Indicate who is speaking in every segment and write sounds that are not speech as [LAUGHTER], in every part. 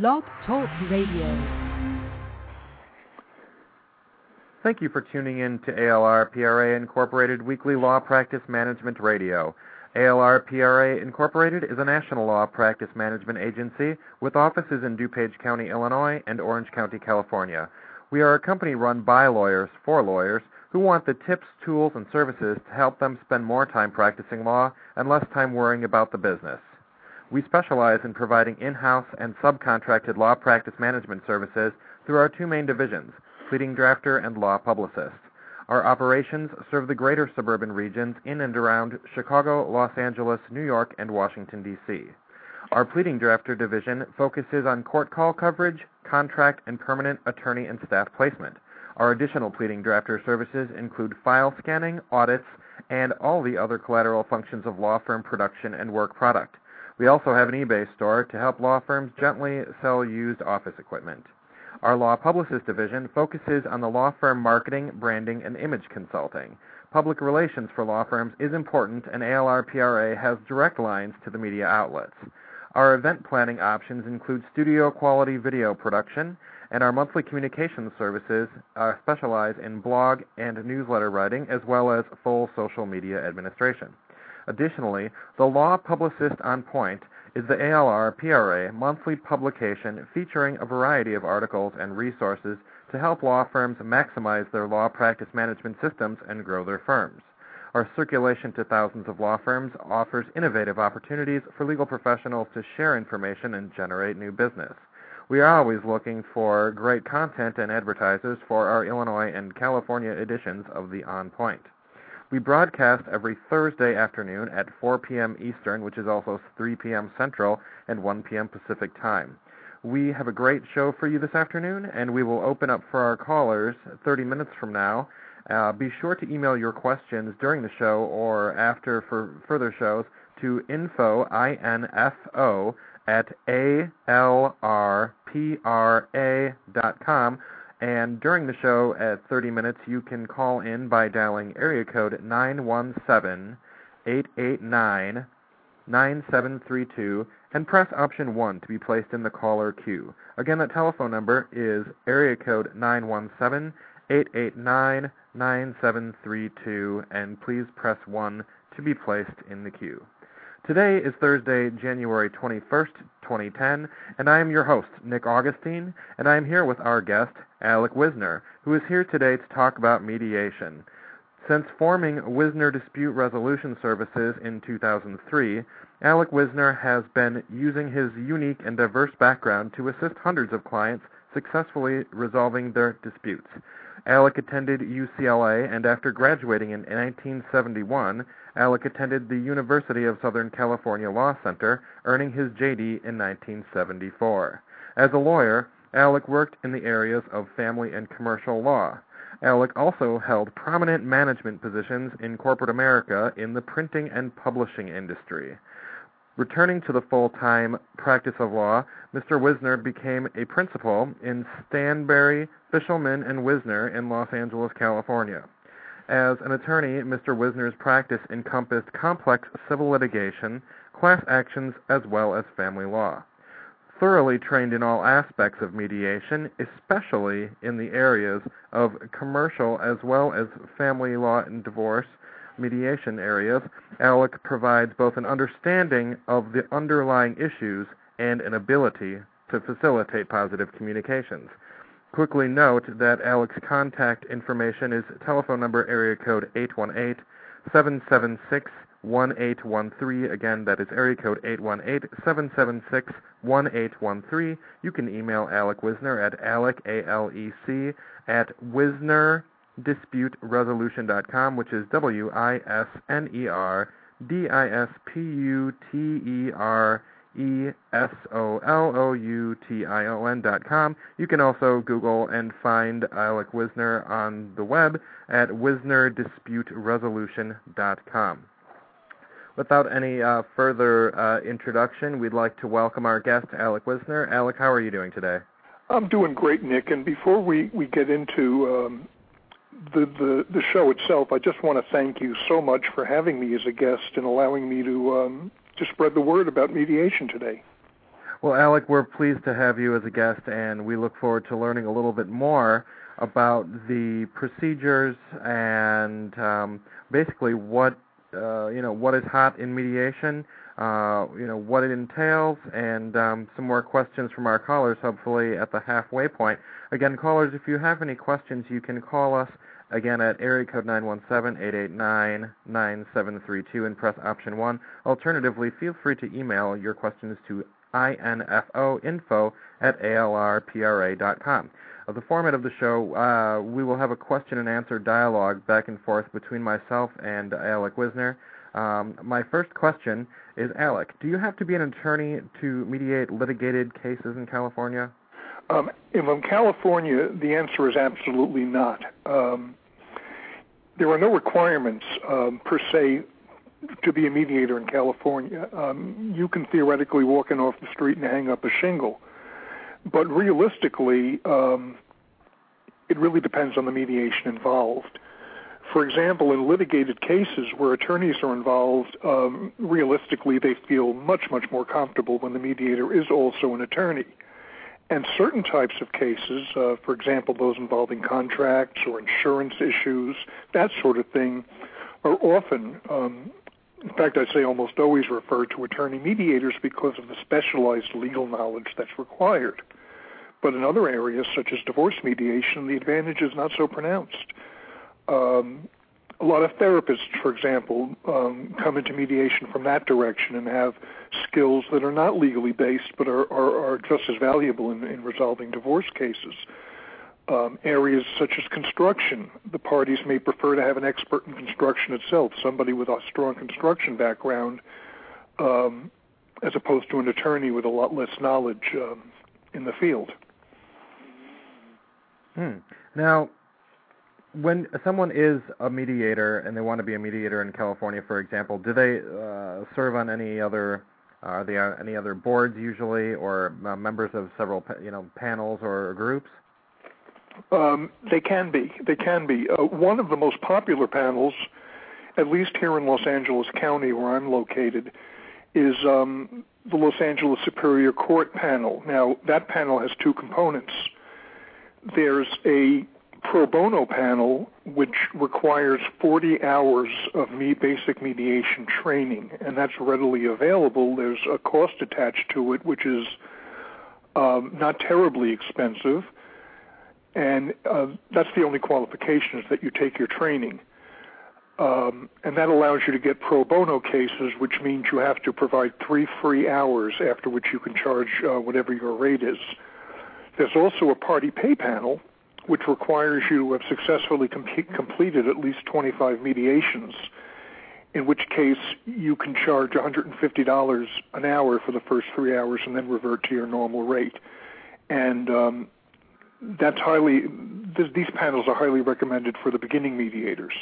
Speaker 1: Blog Talk Radio.
Speaker 2: Thank you for tuning in to ALR PRA Incorporated Weekly Law Practice Management Radio. ALR PRA Incorporated is a national law practice management agency with offices in DuPage County, Illinois and Orange County, California. We are a company run by lawyers for lawyers who want the tips, tools, and services to help them spend more time practicing law and less time worrying about the business. We specialize in providing in-house and subcontracted law practice management services through our two main divisions, pleading drafter and law publicist. Our operations serve the greater suburban regions in and around Chicago, Los Angeles, New York, and Washington, D.C. Our pleading drafter division focuses on court call coverage, contract, and permanent attorney and staff placement. Our additional pleading drafter services include file scanning, audits, and all the other collateral functions of law firm production and work product. We also have an eBay store to help law firms gently sell used office equipment. Our Law Publicist division focuses on the law firm marketing, branding, and image consulting. Public relations for law firms is important, and ALR PRA has direct lines to the media outlets. Our event planning options include studio quality video production, and our monthly communications services uh, specialize in blog and newsletter writing as well as full social media administration. Additionally, the Law Publicist on Point is the ALR PRA monthly publication featuring a variety of articles and resources to help law firms maximize their law practice management systems and grow their firms. Our circulation to thousands of law firms offers innovative opportunities for legal professionals to share information and generate new business. We are always looking for great content and advertisers for our Illinois and California editions of the On Point. We broadcast every Thursday afternoon at 4 p.m. Eastern, which is also 3 p.m. Central and 1 p.m. Pacific Time. We have a great show for you this afternoon, and we will open up for our callers 30 minutes from now. Uh, be sure to email your questions during the show or after for further shows to info, I-N-F-O, at alrpra.com and during the show at 30 minutes, you can call in by dialing area code 917 889 9732 and press option 1 to be placed in the caller queue. Again, that telephone number is area code 917 889 9732 and please press 1 to be placed in the queue. Today is Thursday, January 21st, 2010, and I am your host, Nick Augustine, and I am here with our guest, Alec Wisner, who is here today to talk about mediation. Since forming Wisner Dispute Resolution Services in 2003, Alec Wisner has been using his unique and diverse background to assist hundreds of clients successfully resolving their disputes. Alec attended UCLA, and after graduating in 1971, Alec attended the University of Southern California Law Center, earning his JD in 1974. As a lawyer, Alec worked in the areas of family and commercial law. Alec also held prominent management positions in corporate America in the printing and publishing industry. Returning to the full-time practice of law, Mr. Wisner became a principal in Stanberry, Fishelman, and Wisner in Los Angeles, California. As an attorney, Mr. Wisner's practice encompassed complex civil litigation, class actions, as well as family law. Thoroughly trained in all aspects of mediation, especially in the areas of commercial as well as family law and divorce, mediation areas, Alec provides both an understanding of the underlying issues and an ability to facilitate positive communications. Quickly note that Alec's contact information is telephone number area code 818 776 1813. Again, that is area code 818 776 1813. You can email Alec Wisner at alec, A-L-E-C, at Wisner disputeresolution.com, which is W I S N E R D I S P U T E R E S O L O U T I O N dot com. You can also Google and find Alec Wisner on the web at wisnerdisputeresolution.com. Without any uh, further uh, introduction, we'd like to welcome our guest, Alec Wisner. Alec, how are you doing today?
Speaker 3: I'm doing great, Nick. And before we, we get into um, the, the the show itself, I just want to thank you so much for having me as a guest and allowing me to um, to spread the word about mediation today.
Speaker 2: Well, Alec, we're pleased to have you as a guest, and we look forward to learning a little bit more about the procedures and um, basically what uh, you know what is hot in mediation, uh, you know what it entails, and um, some more questions from our callers, hopefully at the halfway point. Again, callers, if you have any questions, you can call us again at area code 917-889-9732 and press option 1. Alternatively, feel free to email your questions to info info at alrpra.com. Uh, the format of the show, uh, we will have a question and answer dialogue back and forth between myself and Alec Wisner. Um, my first question is, Alec, do you have to be an attorney to mediate litigated cases in California?
Speaker 3: Um, in California, the answer is absolutely not. Um, there are no requirements um, per se to be a mediator in California. Um, you can theoretically walk in off the street and hang up a shingle, but realistically, um, it really depends on the mediation involved. For example, in litigated cases where attorneys are involved, um, realistically, they feel much, much more comfortable when the mediator is also an attorney. And certain types of cases, uh, for example, those involving contracts or insurance issues, that sort of thing, are often um, in fact, I'd say almost always refer to attorney mediators because of the specialized legal knowledge that's required. But in other areas, such as divorce mediation, the advantage is not so pronounced. Um, a lot of therapists, for example, um, come into mediation from that direction and have skills that are not legally based but are, are, are just as valuable in, in resolving divorce cases um, areas such as construction. The parties may prefer to have an expert in construction itself, somebody with a strong construction background, um, as opposed to an attorney with a lot less knowledge um, in the field.
Speaker 2: Hmm. Now, when someone is a mediator and they want to be a mediator in California, for example, do they uh, serve on any other are they on any other boards usually, or uh, members of several you know panels or groups?
Speaker 3: Um, they can be. They can be. Uh, one of the most popular panels, at least here in Los Angeles County, where I'm located, is um, the Los Angeles Superior Court panel. Now, that panel has two components. There's a pro bono panel, which requires 40 hours of me- basic mediation training, and that's readily available. There's a cost attached to it, which is um, not terribly expensive and uh, that's the only qualification is that you take your training. Um, and that allows you to get pro bono cases, which means you have to provide three free hours after which you can charge uh, whatever your rate is. There's also a party pay panel, which requires you to have successfully com- completed at least 25 mediations, in which case you can charge $150 an hour for the first three hours and then revert to your normal rate. And um, that's highly these panels are highly recommended for the beginning mediators.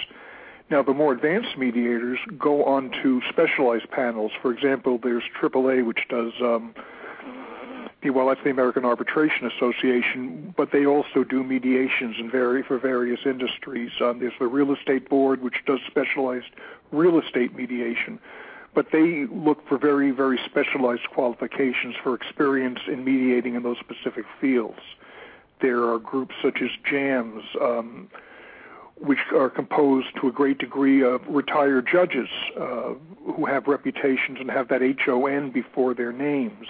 Speaker 3: Now, the more advanced mediators go on to specialized panels. For example, there's AAA, which does um, well, that's the American Arbitration Association, but they also do mediations in very for various industries. Um, there's the Real Estate Board, which does specialized real estate mediation, but they look for very, very specialized qualifications for experience in mediating in those specific fields. There are groups such as JAMS, um, which are composed to a great degree of retired judges uh, who have reputations and have that HON before their names.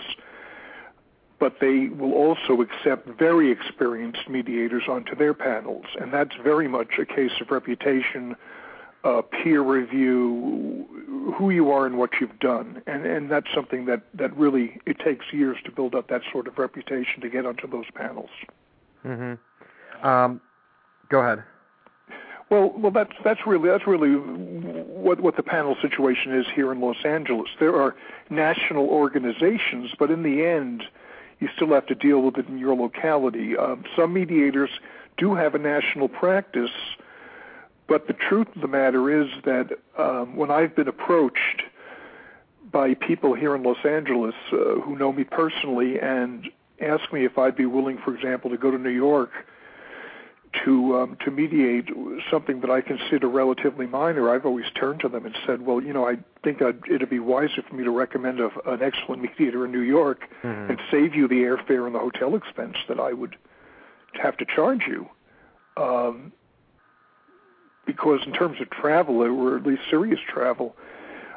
Speaker 3: But they will also accept very experienced mediators onto their panels, and that's very much a case of reputation, uh, peer review, who you are and what you've done, and and that's something that that really it takes years to build up that sort of reputation to get onto those panels.
Speaker 2: Mm-hmm. Um, go ahead.
Speaker 3: Well, well, that's that's really that's really what what the panel situation is here in Los Angeles. There are national organizations, but in the end, you still have to deal with it in your locality. Um, some mediators do have a national practice, but the truth of the matter is that um, when I've been approached by people here in Los Angeles uh, who know me personally and asked me if I'd be willing, for example, to go to New York to um, to mediate something that I consider relatively minor, I've always turned to them and said, "Well, you know, I think I'd, it'd be wiser for me to recommend a, an excellent mediator in New York
Speaker 2: mm-hmm.
Speaker 3: and save you the airfare and the hotel expense that I would have to charge you." Um, because in terms of travel, or at least serious travel,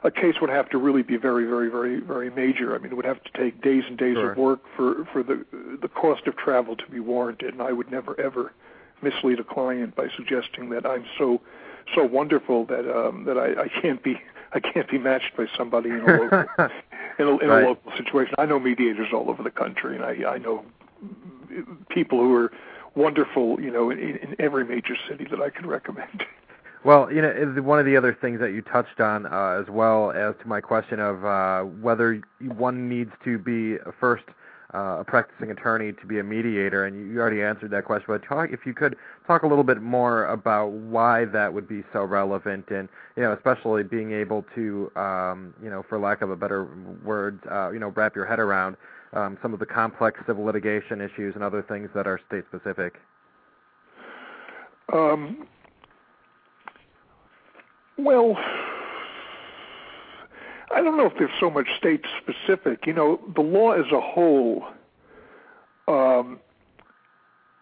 Speaker 3: a case would have to really be very, very, very, very major. I mean, it would have to take days and days
Speaker 2: sure.
Speaker 3: of work for for the the cost of travel to be warranted, and I would never ever mislead a client by suggesting that I'm so so wonderful that um, that I, I can't be I can't be matched by somebody in a local [LAUGHS] in, a, in
Speaker 2: right.
Speaker 3: a local situation. I know mediators all over the country, and I I know people who are wonderful, you know, in, in every major city that I could recommend. [LAUGHS]
Speaker 2: Well, you know, one of the other things that you touched on, uh, as well as to my question of uh, whether one needs to be first uh, a practicing attorney to be a mediator, and you already answered that question. But talk, if you could talk a little bit more about why that would be so relevant, and you know, especially being able to, um, you know, for lack of a better word, uh, you know, wrap your head around um, some of the complex civil litigation issues and other things that are state specific.
Speaker 3: Um, well, I don't know if there's so much state specific. You know, the law as a whole um,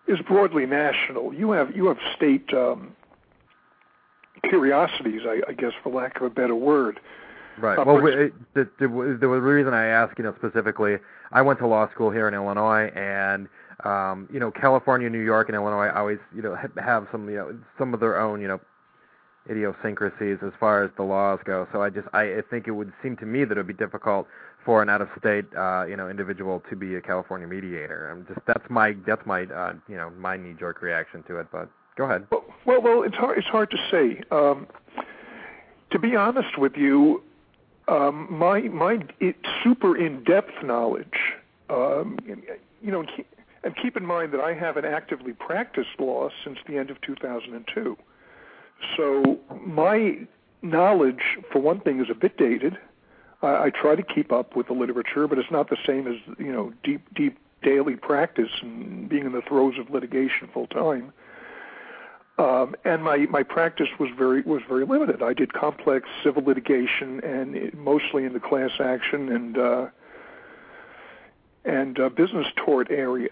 Speaker 3: is broadly national. You have you have state um, curiosities, I, I guess, for lack of a better word.
Speaker 2: Right.
Speaker 3: Uh,
Speaker 2: well, we, the, the, the reason I ask, you know, specifically, I went to law school here in Illinois, and um, you know, California, New York, and Illinois always, you know, have some, you know, some of their own, you know, idiosyncrasies as far as the laws go. So I just, I, think it would seem to me that it would be difficult for an out-of-state, uh, you know, individual to be a California mediator. I'm just, that's my, that's my, uh, you know, my knee-jerk reaction to it. But go ahead.
Speaker 3: Well, well, well it's hard. It's hard to say. Um, to be honest with you, um, my my it, super in-depth knowledge, um, you know, and keep in mind that I haven't actively practiced law since the end of 2002. So my knowledge, for one thing, is a bit dated. I, I try to keep up with the literature, but it's not the same as you know deep, deep daily practice and being in the throes of litigation full time. Um, and my, my practice was very was very limited. I did complex civil litigation and it, mostly in the class action and uh, and uh, business tort area.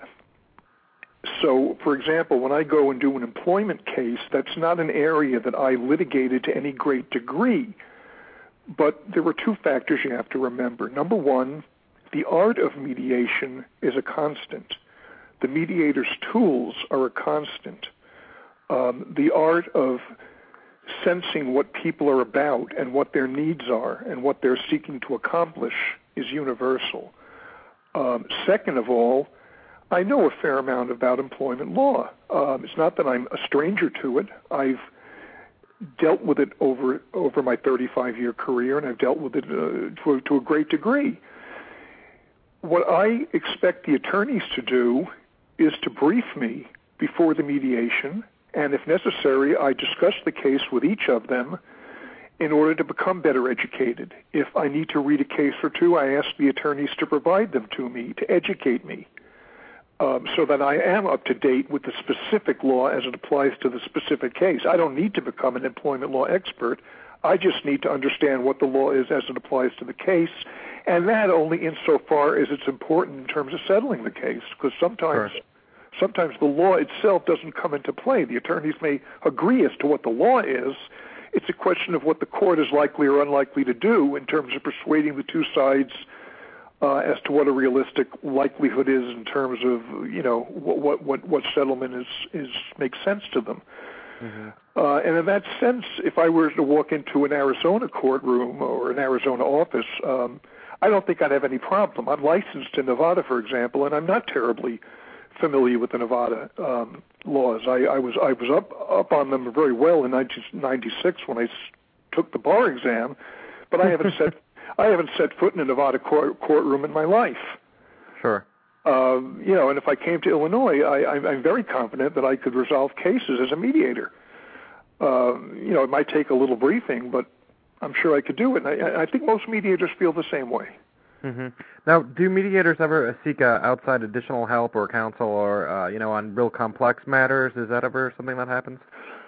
Speaker 3: So, for example, when I go and do an employment case, that's not an area that I litigated to any great degree. But there are two factors you have to remember. Number one, the art of mediation is a constant. The mediator's tools are a constant. Um, the art of sensing what people are about and what their needs are and what they're seeking to accomplish is universal. Um, second of all, I know a fair amount about employment law. Um, it's not that I'm a stranger to it. I've dealt with it over over my 35 year career, and I've dealt with it uh, to, to a great degree. What I expect the attorneys to do is to brief me before the mediation, and if necessary, I discuss the case with each of them in order to become better educated. If I need to read a case or two, I ask the attorneys to provide them to me to educate me. Um, so that I am up to date with the specific law as it applies to the specific case. I don't need to become an employment law expert. I just need to understand what the law is as it applies to the case, and that only insofar as it's important in terms of settling the case. Because sometimes,
Speaker 2: Sure.
Speaker 3: sometimes the law itself doesn't come into play. The attorneys may agree as to what the law is. It's a question of what the court is likely or unlikely to do in terms of persuading the two sides as to what a realistic likelihood is in terms of you know what what what, settlement is is makes sense to them.
Speaker 2: Mm-hmm.
Speaker 3: Uh, and in that sense, if I were to walk into an Arizona courtroom or an Arizona office, um, I don't think I'd have any problem. I'm licensed in Nevada, for example, and I'm not terribly familiar with the Nevada um, laws. I, I was I was up up on them very well in 1996 when I took the bar exam, but I haven't [LAUGHS] set I haven't set foot in a Nevada court, courtroom in my life.
Speaker 2: Sure.
Speaker 3: Um, you know, and if I came to Illinois, I, I'm, I'm very confident that I could resolve cases as a mediator. Um, you know, it might take a little briefing, but I'm sure I could do it. And I, I think most mediators feel the same way.
Speaker 2: Mm-hmm. Now, do mediators ever seek uh, outside additional help or counsel, or uh, you know, on real complex matters? Is that ever something that happens?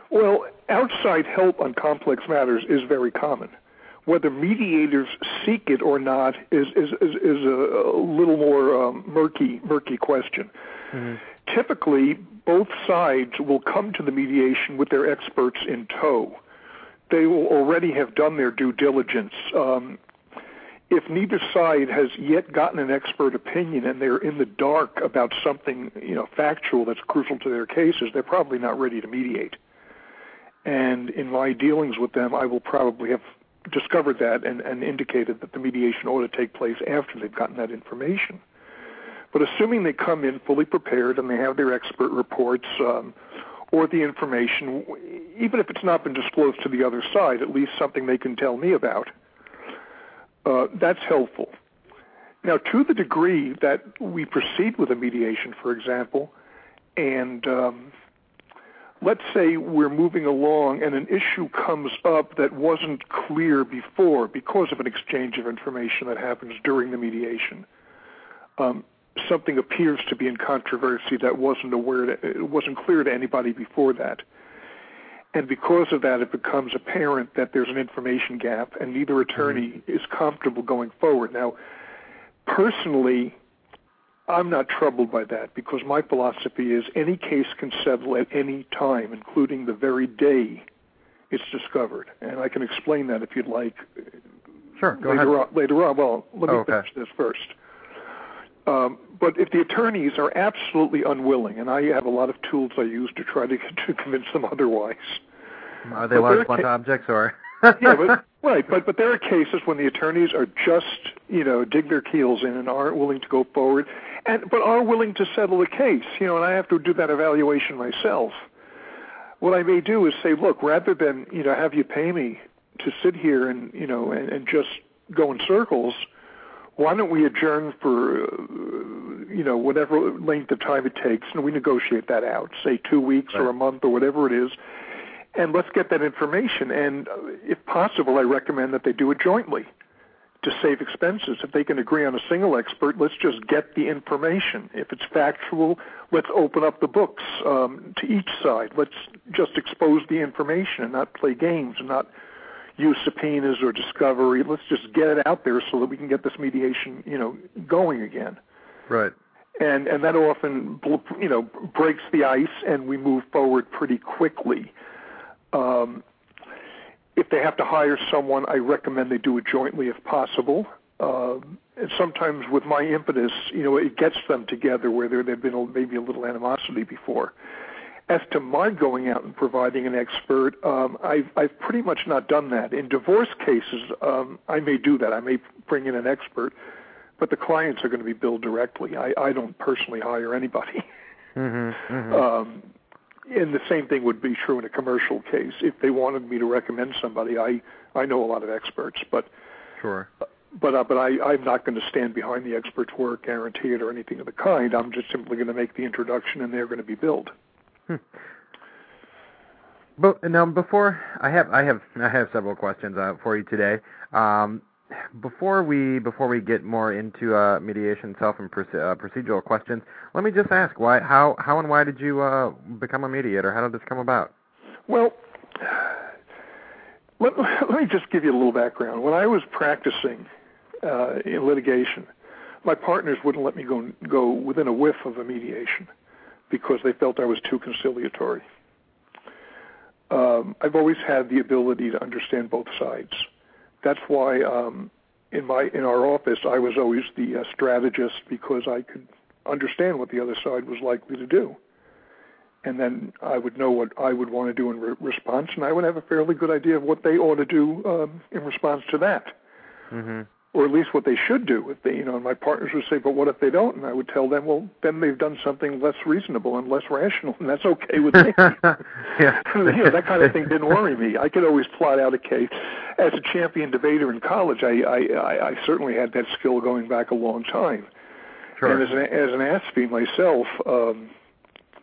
Speaker 3: Well, outside help on complex matters is very common. Whether mediators seek it or not is is is, is a, little more um, murky murky question. Mm-hmm. Typically, both sides will come to the mediation with their experts in tow. They will already have done their due diligence. Um, if neither side has yet gotten an expert opinion and they're in the dark about something, you know, factual that's crucial to their cases, they're probably not ready to mediate. And in my dealings with them, I will probably have discovered that and, and indicated that the mediation ought to take place after they've gotten that information. But assuming they come in fully prepared and they have their expert reports um, or the information, even if it's not been disclosed to the other side, at least something they can tell me about, uh, that's helpful. Now, to the degree that we proceed with a mediation, for example, and um, let's say we're moving along and an issue comes up that wasn't clear before because of an exchange of information that happens during the mediation. Um, something appears to be in controversy that wasn't aware to, it wasn't clear to anybody before that. And because of that, it becomes apparent that there's an information gap, and neither attorney mm-hmm. is comfortable going forward. Now, personally, I'm not troubled by that because my philosophy is any case can settle at any time, including the very day it's discovered. And I can explain that if you'd like.
Speaker 2: Sure, go
Speaker 3: later
Speaker 2: ahead.
Speaker 3: On, later on. Well, let me
Speaker 2: oh, okay.
Speaker 3: finish this first. Um, but if the attorneys are absolutely unwilling, and I have a lot of tools I use to try to, [LAUGHS] to convince them otherwise.
Speaker 2: Are they large blunt ca- objects or? [LAUGHS]
Speaker 3: yeah, but, right. But but there are cases when the attorneys are just you know dig their heels in and aren't willing to go forward, and but are willing to settle the case. You know, and I have to do that evaluation myself. What I may do is say, look, rather than you know have you pay me to sit here and you know and, and just go in circles, why don't we adjourn for uh, you know whatever length of time it takes, and we negotiate that out, say two weeks right. or a month or whatever it is, and let's get that information. And if possible, I recommend that they do it jointly to save expenses. If they can agree on a single expert, let's just get the information. If it's factual, let's open up the books um, to each side. Let's just expose the information and not play games and not use subpoenas or discovery. Let's just get it out there so that we can get this mediation, you know, going again.
Speaker 2: Right.
Speaker 3: And and that often, you know, breaks the ice, and we move forward pretty quickly. Um, if they have to hire someone, I recommend they do it jointly if possible. Uh, and sometimes with my impetus, you know, it gets them together where there had been a, maybe a little animosity before. As to my going out and providing an expert, um, I've, I've pretty much not done that. In divorce cases, um, I may do that. I may bring in an expert, but the clients are going to be billed directly. I, I don't personally hire anybody.
Speaker 2: Mm-hmm, mm-hmm. [LAUGHS]
Speaker 3: Um, and the same thing would be true in a commercial case. If they wanted me to recommend somebody, I I know a lot of experts, but
Speaker 2: sure.
Speaker 3: But uh, but I I'm not going to stand behind the expert's work, guarantee it, or anything of the kind. I'm just simply going to make the introduction, and they're going to be billed.
Speaker 2: Hmm. But now, before I have I have I have several questions uh, for you today. Um, before we before we get more into uh, mediation itself and uh, procedural questions, let me just ask why how how and why did you uh, become a mediator? How did this come about?
Speaker 3: Well, let, let me just give you a little background. When I was practicing uh, in litigation, my partners wouldn't let me go go within a whiff of a mediation because they felt I was too conciliatory. Um, I've always had the ability to understand both sides that's why um, in my in our office I was always the uh, strategist because I could understand what the other side was likely to do, and then I would know what I would want to do in re- response, and I would have a fairly good idea of what they ought to do um, in response to that.
Speaker 2: Mm-hmm
Speaker 3: or at least what they should do. If they, you know, and my partners would say, "But what if they don't?" And I would tell them, "Well, then they've done something less reasonable and less rational, and that's okay with me." [LAUGHS] [LAUGHS]
Speaker 2: yeah,
Speaker 3: you know, that kind of thing didn't worry me. I could always plot out a case. As a champion debater in college, I I, I, I certainly had that skill going back a long time.
Speaker 2: Sure.
Speaker 3: And as an as an Aspie myself, um,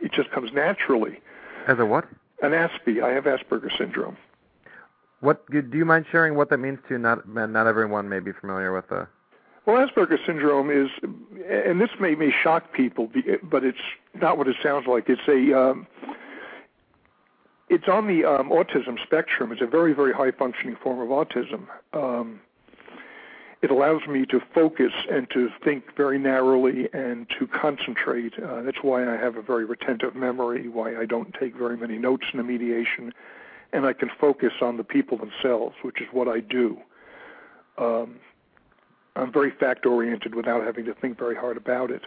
Speaker 3: it just comes naturally.
Speaker 2: As a what?
Speaker 3: An Aspie. I have Asperger's syndrome.
Speaker 2: What do you mind sharing what that means to not not everyone may be familiar with the
Speaker 3: Well, Asperger's syndrome is, and this may may shock people, but it's not what it sounds like. It's a um, it's on the um, autism spectrum. It's a very very high functioning form of autism. Um, it allows me to focus and to think very narrowly and to concentrate. Uh, that's why I have a very retentive memory. Why I don't take very many notes in a mediation, and I can focus on the people themselves, which is what I do. Um, I'm very fact oriented without having to think very hard about it.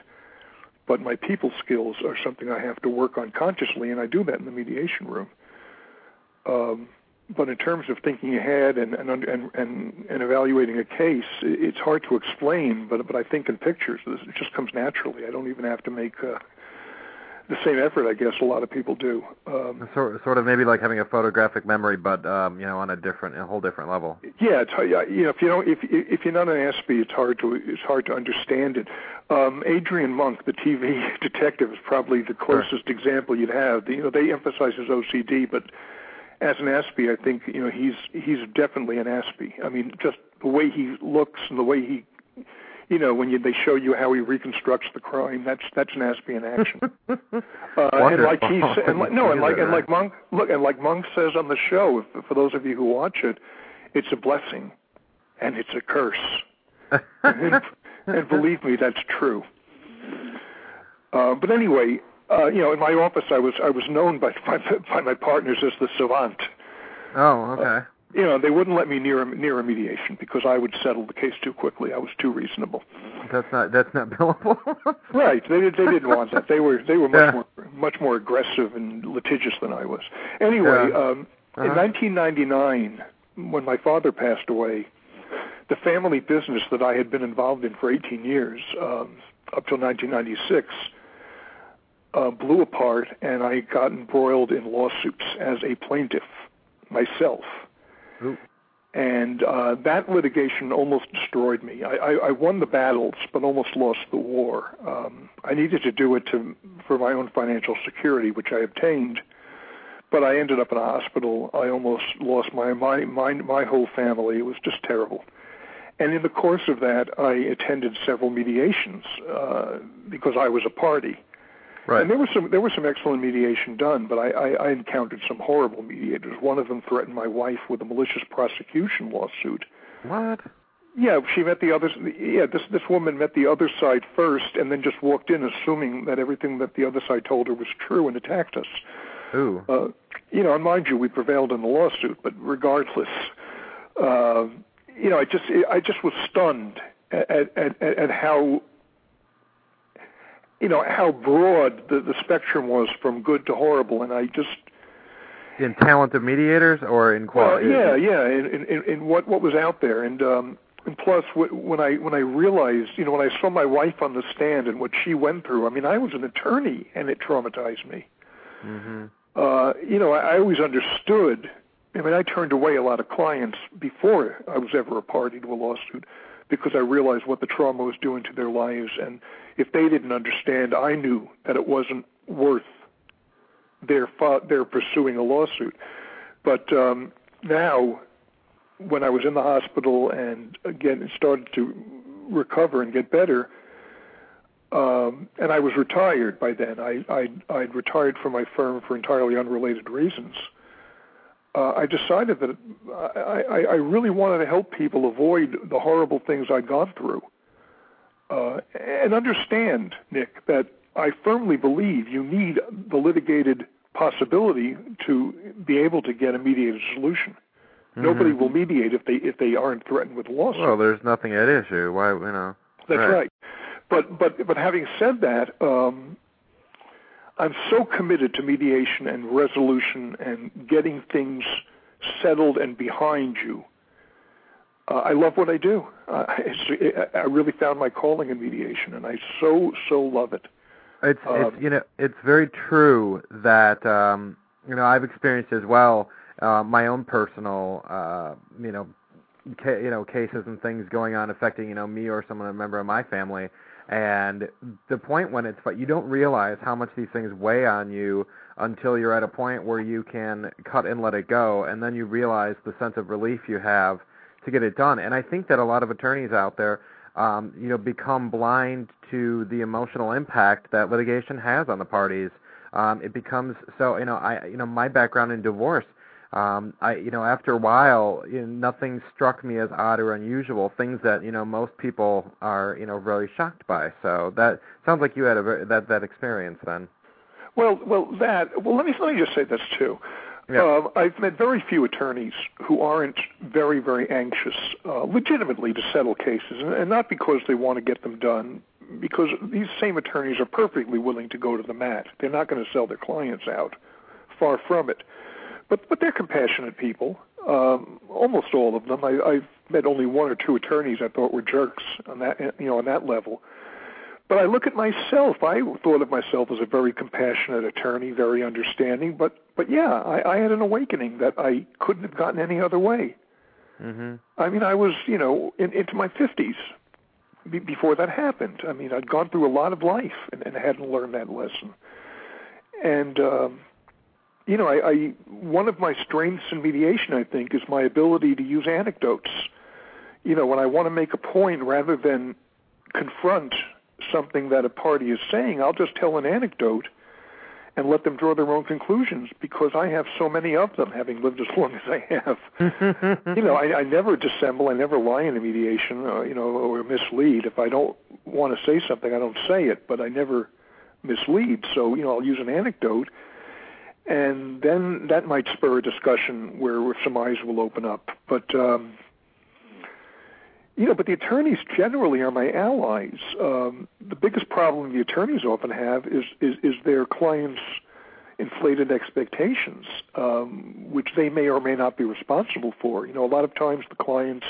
Speaker 3: But my people skills are something I have to work on consciously, and I do that in the mediation room. Um, but in terms of thinking ahead and and, and and and evaluating a case, it's hard to explain. But but I think in pictures, it just comes naturally. I don't even have to make uh, the same effort, I guess a lot of people do. Um,
Speaker 2: sort sort of maybe like having a photographic memory, but um, you know, on a different, a whole different level.
Speaker 3: Yeah, it's you know, if you don't, if if you're not an Aspie, it's hard to it's hard to understand it. Um, Adrian Monk, the TV [LAUGHS] detective, is probably the closest sure. example you'd have. You know, they emphasize his OCD, but as an Aspie, I think you know he's he's definitely an Aspie. I mean, just the way he looks and the way he you know, when you, they show you how he reconstructs the crime, that's that's an Aspian action. [LAUGHS] uh, and like he and like, no, and like and like Monk look, and like Monk says on the show, if, for those of you who watch it, it's a blessing, and it's a curse. and, [LAUGHS] and believe me, that's true. Uh, but anyway, uh, you know, in my office, I was I was known by [LAUGHS] by, by my partners as the savant.
Speaker 2: Oh, okay.
Speaker 3: You know, they wouldn't let me near a, near a mediation because I would settle the case too quickly. I was too reasonable.
Speaker 2: That's not that's not billable. [LAUGHS]
Speaker 3: right. They they didn't want that. They were they were much yeah. more much more aggressive and litigious than I was. Anyway, yeah. um, uh-huh. in 1999, when my father passed away, the family business that I had been involved in for 18 years, um, up till 1996, uh, blew apart, and I got embroiled in lawsuits as a plaintiff myself. And uh, that litigation almost destroyed me. I, I, I won the battles, but almost lost the war. Um, I needed to do it to for my own financial security, which I obtained. But I ended up in a hospital. I almost lost my my my, my whole family. It was just terrible. And in the course of that, I attended several mediations uh, because I was a party
Speaker 2: Right.
Speaker 3: And there was some there was some excellent mediation done, but I, I, I encountered some horrible mediators. One of them threatened my wife with a malicious prosecution lawsuit.
Speaker 2: What?
Speaker 3: Yeah, she met the others. Yeah, this this woman met the other side first, and then just walked in assuming that everything that the other side told her was true and attacked us.
Speaker 2: Ooh.
Speaker 3: Uh, you know, and mind you, we prevailed in the lawsuit, but regardless, uh, you know, I just I just was stunned at at, at, at how you know how broad the, the spectrum was from good to horrible, and I just
Speaker 2: in talent of mediators or in quality.
Speaker 3: Well, yeah, yeah, in, in, in what what was out there, and um, and plus when I when I realized, you know, when I saw my wife on the stand and what she went through, I mean, I was an attorney, and it traumatized me.
Speaker 2: Mm-hmm.
Speaker 3: Uh, you know, I, I always understood. I mean, I turned away a lot of clients before I was ever a party to a lawsuit because I realized what the trauma was doing to their lives and if they didn't understand, I knew that it wasn't worth their their pursuing a lawsuit. But um, now, when I was in the hospital and again started to recover and get better, um, and I was retired by then. I I I'd retired from my firm for entirely unrelated reasons. Uh, I decided that I, I, I really wanted to help people avoid the horrible things I'd gone through. Uh, and understand, Nick, that I firmly believe you need the litigated possibility to be able to get a mediated solution. Mm-hmm. Nobody will mediate if they if they aren't threatened with lawsuit.
Speaker 2: Well, there's nothing at issue. Why, you know?
Speaker 3: That's right. right. But but but having said that, um, I'm so committed to mediation and resolution and getting things settled and behind you uh, I love what I do. Uh, [LAUGHS] it, I really found my calling in mediation, and I so so love it.
Speaker 2: It's, um, it's you know it's very true that um, you know I've experienced as well uh, my own personal uh, you know ca- you know cases and things going on affecting you know me or someone a member of my family. And the point when it's but you don't realize how much these things weigh on you until you're at a point where you can cut and let it go, and then you realize the sense of relief you have to get it done. And I think that a lot of attorneys out there um, you know, become blind to the emotional impact that litigation has on the parties. Um, it becomes so. You know, I you know my background in divorce. Um, I you know after a while, you know, nothing struck me as odd or unusual. Things that you know most people are you know really shocked by. So that sounds like you had a very, that that experience then.
Speaker 3: Well, well, that. Well, let me let me just say this too. Yeah. Uh, I've met very few attorneys who aren't very, very anxious, uh, legitimately, to settle cases, and, not because they want to get them done, because these same attorneys are perfectly willing to go to the mat. They're not going to sell their clients out. Far from it. But but they're compassionate people. Um, almost all of them. I, I've met only one or two attorneys I thought were jerks on that you know on that level. But I look at myself. I thought of myself as a very compassionate attorney, very understanding. But but yeah, I, I had an awakening that I couldn't have gotten any other way.
Speaker 2: Mm-hmm.
Speaker 3: I mean, I was you know in, into my fifties be, before that happened. I mean, I'd gone through a lot of life and, and hadn't learned that lesson. And um, you know, I, I one of my strengths in mediation, I think, is my ability to use anecdotes. You know, when I want to make a point rather than confront something that a party is saying, I'll just tell an anecdote and let them draw their own conclusions because I have so many of them, having lived as long as I have. [LAUGHS] you know, I, I never dissemble, I never lie in a mediation, uh, you know, or mislead. If I don't want to say something, I don't say it, but I never mislead. So, you know, I'll use an anecdote, and then that might spur a discussion where, where some eyes will open up. But um, you know, but the attorneys generally are my allies. Um, the biggest problem the attorneys often have is is, is their clients' inflated expectations, um, which they may or may not be responsible for. You know, a lot of times the clients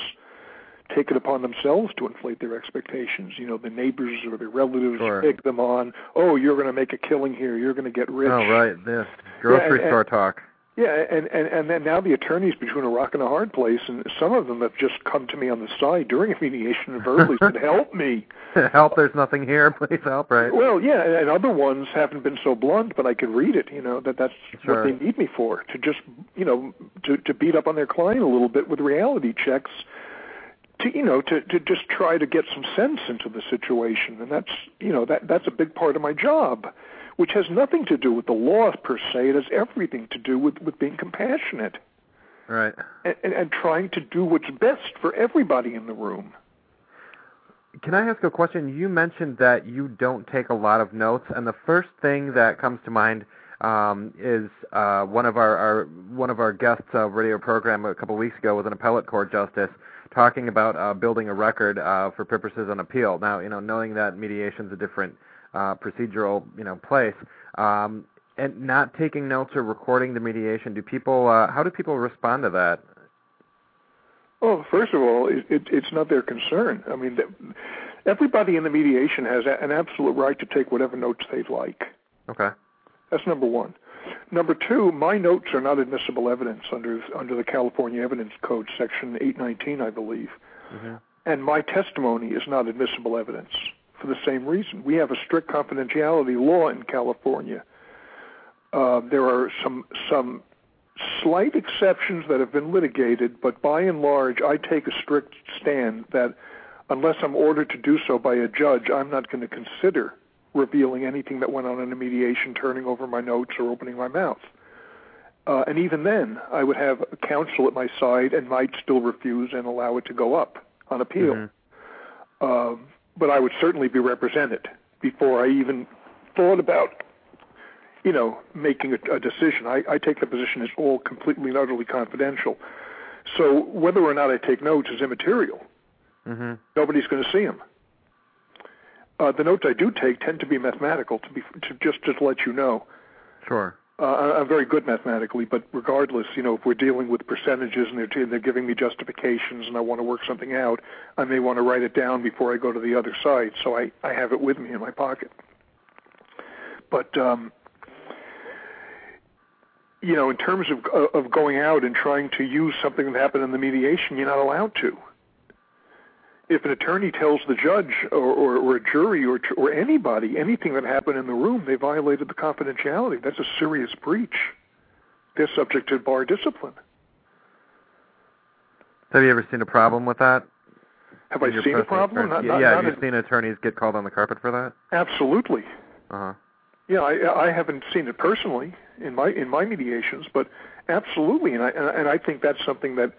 Speaker 3: take it upon themselves to inflate their expectations. You know, the neighbors or their relatives
Speaker 2: sure.
Speaker 3: egg them on. Oh, you're going to make a killing here. You're going to get rich.
Speaker 2: Oh, right. This grocery
Speaker 3: yeah, and,
Speaker 2: store talk.
Speaker 3: Yeah, and, and and then now the attorney's between a rock and a hard place, and some of them have just come to me on the side during a [LAUGHS] mediation and verbally said, "Help me, [LAUGHS]
Speaker 2: help! There's nothing here. [LAUGHS] Please help!" Right?
Speaker 3: Well, yeah, and other ones haven't been so blunt, but I could read it. You know that that's
Speaker 2: sure.
Speaker 3: what they need me for to just you know to to beat up on their client a little bit with reality checks, to you know to to just try to get some sense into the situation, and that's you know that that's a big part of my job which has nothing to do with the law per se. It has everything to do with, with being compassionate.
Speaker 2: Right.
Speaker 3: And, and, and trying to do what's best for everybody in the room.
Speaker 2: Can I ask a question? You mentioned that you don't take a lot of notes, and the first thing that comes to mind um, is uh, one of our, our one of our guests uh, radio program a couple of weeks ago was an appellate court justice talking about uh, building a record uh, for purposes on appeal. Now, you know, knowing that mediation is a different uh, procedural you know place. Um, and not taking notes or recording the mediation. Do people? Uh, how do people respond to that?
Speaker 3: Well, first of all, it, it, it's not their concern. I mean, everybody in the mediation has an absolute right to take whatever notes they'd like.
Speaker 2: Okay.
Speaker 3: That's number one. Number two, my notes are not admissible evidence under under the California Evidence Code, Section 819, I believe.
Speaker 2: Mm-hmm.
Speaker 3: And my testimony is not admissible evidence for the same reason. We have a strict confidentiality law in California. Uh, there are some some slight exceptions that have been litigated, but by and large, I take a strict stand that unless I'm ordered to do so by a judge, I'm not going to consider revealing anything that went on in a mediation, turning over my notes, or opening my mouth. Uh, and even then, I would have counsel at my side and might still refuse and allow it to go up on appeal.
Speaker 2: Mm-hmm.
Speaker 3: Um, but I would certainly be represented before I even thought about, you know, making a, a decision. I, I take the position as all completely and utterly confidential. So whether or not I take notes is immaterial.
Speaker 2: Mm-hmm.
Speaker 3: Nobody's going to see them. Uh, the notes I do take tend to be mathematical. To be to just just let you know.
Speaker 2: Sure.
Speaker 3: Uh, I'm very good mathematically, but regardless, you know, if we're dealing with percentages and they're, they're giving me justifications and I want to work something out, I may want to write it down before I go to the other side, so I, I have it with me in my pocket. But, um, you know, in terms of, of going out and trying to use something that happened in the mediation, you're not allowed to if an attorney tells the judge or, or, or a jury or, or anybody anything that happened in the room, they violated the confidentiality. That's a serious breach. They're subject to bar discipline.
Speaker 2: Have you ever seen a problem with that?
Speaker 3: Have I seen a problem?
Speaker 2: Not, yeah, not, have you seen attorneys get called on the carpet for that?
Speaker 3: Absolutely.
Speaker 2: Uh huh.
Speaker 3: Yeah, I, I haven't seen it personally in my in my mediations, but absolutely, and I and I think that's something that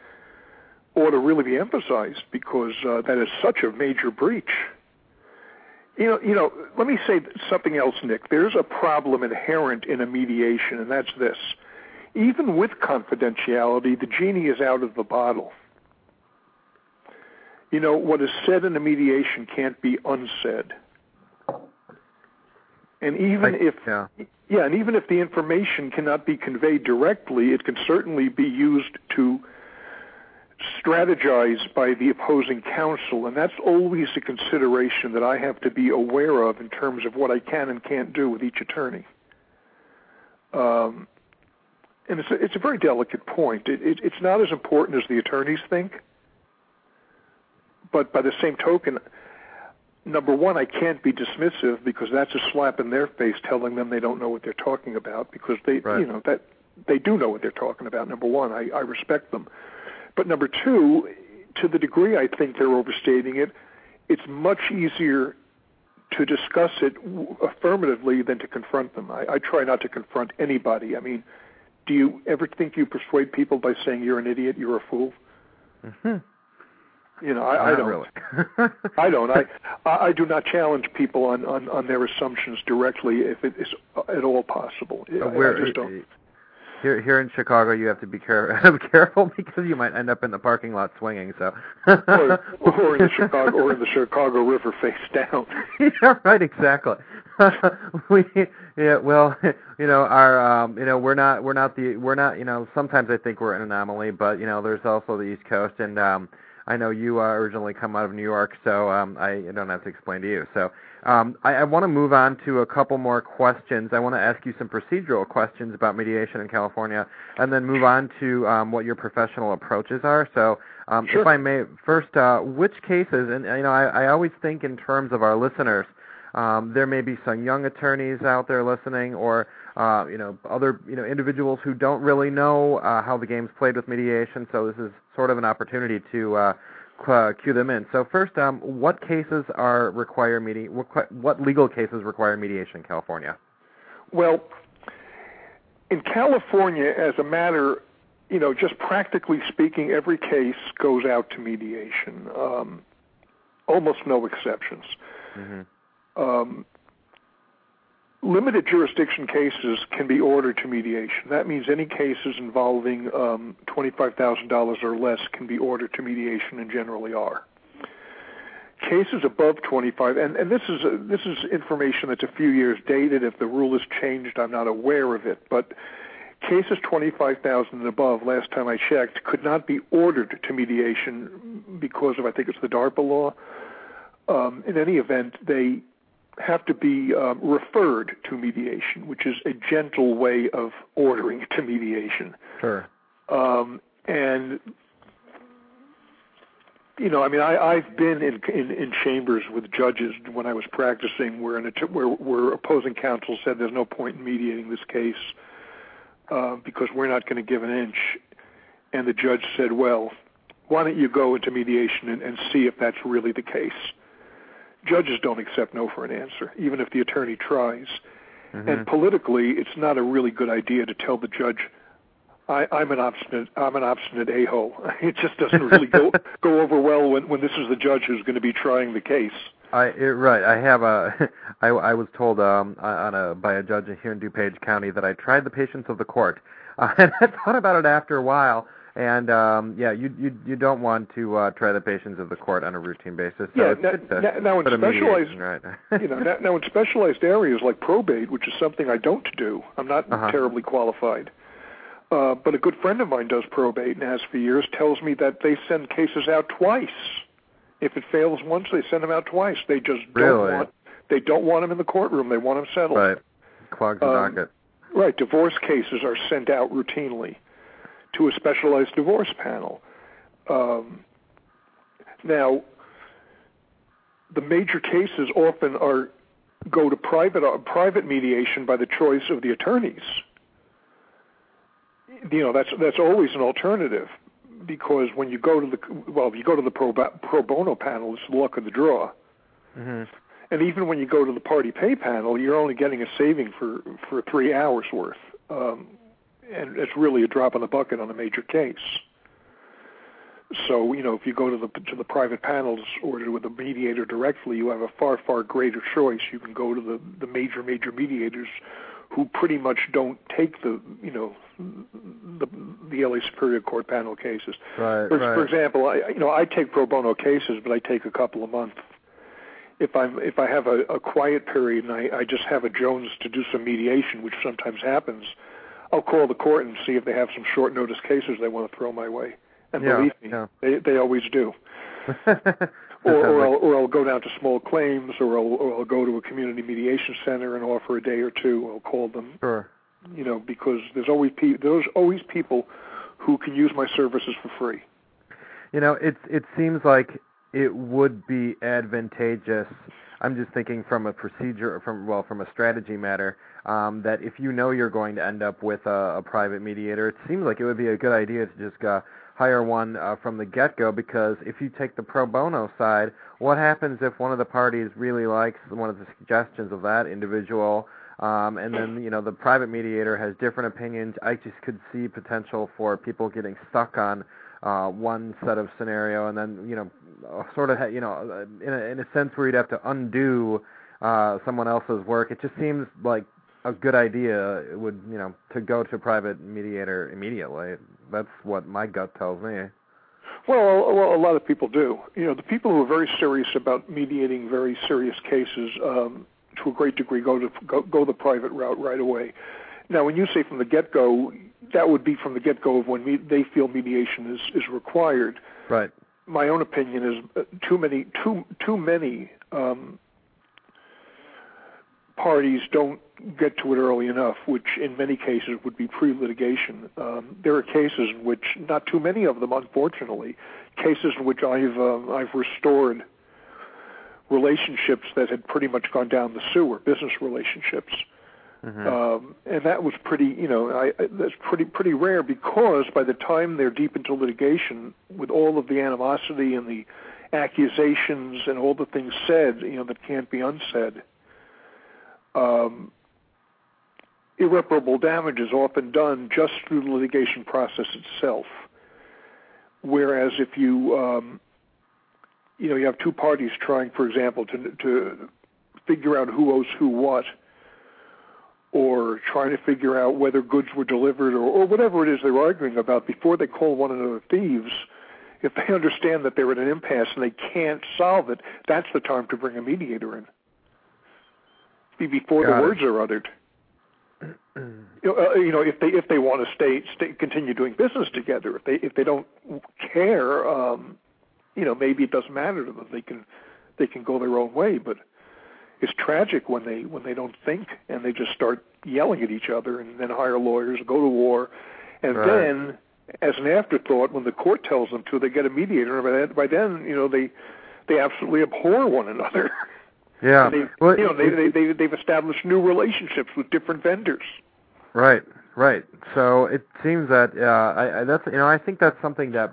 Speaker 3: ought to really be emphasized because uh, that is such a major breach. You know, you know. Let me say something else, Nick. There's a problem inherent in a mediation, and that's this: even with confidentiality, the genie is out of the bottle. You know, what is said in a mediation can't be unsaid. And even
Speaker 2: I,
Speaker 3: if
Speaker 2: yeah.
Speaker 3: yeah, and even if the information cannot be conveyed directly, it can certainly be used to strategize by the opposing counsel, and that's always a consideration that I have to be aware of in terms of what I can and can't do with each attorney. Um, and it's a, it's a very delicate point. It, it, it's not as important as the attorneys think, but by the same token, number one, I can't be dismissive because that's a slap in their face telling them they don't know what they're talking about because they,
Speaker 2: right.
Speaker 3: you know, that they do know what they're talking about. Number one, I, I respect them. But number two, to the degree I think they're overstating it, it's much easier to discuss it affirmatively than to confront them. I, I try not to confront anybody. I mean, do you ever think you persuade people by saying you're an idiot, you're a fool?
Speaker 2: Mm-hmm.
Speaker 3: You know, I, I don't.
Speaker 2: Really.
Speaker 3: I don't. [LAUGHS] I I do not challenge people on on on their assumptions directly if it is at all possible. I,
Speaker 2: Where,
Speaker 3: I just don't.
Speaker 2: Here, here in Chicago, you have to be care- [LAUGHS] careful because you might end up in the parking lot swinging. So,
Speaker 3: or, or in the [LAUGHS] Chicago, or in the Chicago River face down. [LAUGHS]
Speaker 2: yeah, right, exactly. we, yeah, well, you know, our, um, you know, we're not, we're not the, we're not, you know, sometimes I think we're an anomaly, but you know, there's also the East Coast, and um, I know you uh, originally come out of New York, so um, I don't have to explain to you. So um, I, I want to move on to a couple more questions. I want to ask you some procedural questions about mediation in California, and then move on to um, what your professional approaches are. So, um,
Speaker 3: sure.
Speaker 2: if I may, first, uh, which cases? And you know, I, I always think in terms of our listeners. Um, there may be some young attorneys out there listening, or uh, you know, other you know individuals who don't really know uh, how the game's played with mediation. So this is sort of an opportunity to uh, uh, cue them in. So first, um, what cases are require medi- What legal cases require mediation in California?
Speaker 3: Well, in California, as a matter, you know, just practically speaking, every case goes out to mediation. Um, almost no exceptions.
Speaker 2: Mm-hmm.
Speaker 3: Um, limited jurisdiction cases can be ordered to mediation. That means any cases involving um, $25,000 or less can be ordered to mediation and generally are. Cases above 25, and, and this is a, this is information that's a few years dated. If the rule has changed, I'm not aware of it. But cases 25,000 and above, last time I checked, could not be ordered to mediation because of I think it's the DARPA law. Um, in any event, they have to be um, referred to mediation, which is a gentle way of ordering to mediation.
Speaker 2: Sure.
Speaker 3: Um, and you know, I mean, I, I've been in, in in chambers with judges when I was practicing, where an where where opposing counsel said there's no point in mediating this case uh, because we're not going to give an inch, and the judge said, well, why don't you go into mediation and, and see if that's really the case? Judges don't accept no for an answer, even if the attorney tries.
Speaker 2: Mm-hmm.
Speaker 3: And politically, it's not a really good idea to tell the judge, I, I'm an obstinate, I'm an obstinate a-hole. [LAUGHS] It just doesn't really go go over well when when this is the judge who's going to be trying the case.
Speaker 2: I it, right. I have a. [LAUGHS] I, I was told um, on a by a judge here in DuPage County that I tried the patience of the court, uh, [LAUGHS] and I thought about it after a while. And um, yeah, you you you don't want to uh, try the patience of the court on a routine basis. So
Speaker 3: yeah,
Speaker 2: it's
Speaker 3: now, now, now in specialized,
Speaker 2: right. [LAUGHS]
Speaker 3: you know, now, now in specialized areas like probate, which is something I don't do, I'm not
Speaker 2: Uh-huh.
Speaker 3: terribly qualified. Uh, but a good friend of mine does probate and has for years. Tells me that they send cases out twice. If it fails once, they send them out twice. They just don't
Speaker 2: Really?
Speaker 3: want they don't want them in the courtroom. They want them settled.
Speaker 2: right. Clogs the
Speaker 3: Um,
Speaker 2: docket.
Speaker 3: Right. Divorce cases are sent out routinely to a specialized divorce panel. Um, now, the major cases often are go to private uh, private mediation by the choice of the attorneys. You know, that's that's always an alternative. because when you go to the well, if you go to the pro, pro bono panel, it's the luck of the draw.
Speaker 2: Mm-hmm.
Speaker 3: And even when you go to the party pay panel, you're only getting a saving for for three hours worth, um, and it's really a drop in the bucket on a major case. So you know, if you go to the to the private panels or with a mediator directly, you have a far far greater choice. You can go to the the major major mediators who pretty much don't take the you know the the LA Superior Court panel cases.
Speaker 2: Right,
Speaker 3: for,
Speaker 2: right.
Speaker 3: for example, I you know I take pro bono cases, but I take a couple a month. If I'm if I have a, a quiet period and I, I just have a Jones to do some mediation, which sometimes happens, I'll call the court and see if they have some short notice cases they want to throw my way. And
Speaker 2: yeah,
Speaker 3: believe me,
Speaker 2: yeah.
Speaker 3: they they always do. [LAUGHS] or, or, I'll, or I'll go down to small claims, or I'll, or I'll go to a community mediation center and offer a day or two. I'll call them,
Speaker 2: sure.
Speaker 3: you know, because there's always pe- there's always people who can use my services for free.
Speaker 2: You know, it's it seems like it would be advantageous. I'm just thinking from a procedure, from well, from a strategy matter, um, that if you know you're going to end up with a, a private mediator, it seems like it would be a good idea to just uh, hire one uh, from the get-go because if you take the pro bono side, what happens if one of the parties really likes one of the suggestions of that individual um, and then you know the private mediator has different opinions. I just could see potential for people getting stuck on uh, one set of scenario, and then you know, uh, sort of ha- you know, uh, in a, in a sense where you'd have to undo uh, someone else's work. It just seems like a good idea. Would you know to go to a private mediator immediately. That's what my gut tells me.
Speaker 3: Well, well, a lot of people do. You know, the people who are very serious about mediating very serious cases, um, to a great degree, go to go, go the private route right away. Now, when you say from the get-go, that would be from the get-go of when me- they feel mediation is is required.
Speaker 2: Right.
Speaker 3: My own opinion is uh, too many too too many um, parties don't get to it early enough, which in many cases would be pre-litigation. Um, there are cases in which, not too many of them, unfortunately, cases in which I've uh, I've restored relationships that had pretty much gone down the sewer, business relationships.
Speaker 2: Mm-hmm.
Speaker 3: Um, and that was pretty, you know, I, I, that's pretty pretty rare because by the time they're deep into litigation, with all of the animosity and the accusations and all the things said, you know, that can't be unsaid, um, irreparable damage is often done just through the litigation process itself. Whereas if you, um, you know, you have two parties trying, for example, to to figure out who owes who what or trying to figure out whether goods were delivered or, or whatever it is they're arguing about before they call one another thieves, if they [LAUGHS] understand that they're at an impasse and they can't solve it, that's the time to bring a mediator in. Before
Speaker 2: Got
Speaker 3: the
Speaker 2: it.
Speaker 3: words are uttered. You know, uh, you know, if they if they want to stay, stay continue doing business together, if they if they don't care, um, you know, maybe it doesn't matter to them. They can they can go their own way, but it's tragic when they when they don't think and they just start yelling at each other and then hire lawyers, go to war, and
Speaker 2: Right.
Speaker 3: then as an afterthought, when the court tells them to, they get a mediator. And by then, you know, they they absolutely abhor one another. [LAUGHS]
Speaker 2: Yeah.
Speaker 3: They,
Speaker 2: well,
Speaker 3: you know, they, they they they've established new relationships with different vendors.
Speaker 2: Right, right. So it seems that uh, I, I, that's you know I think that's something that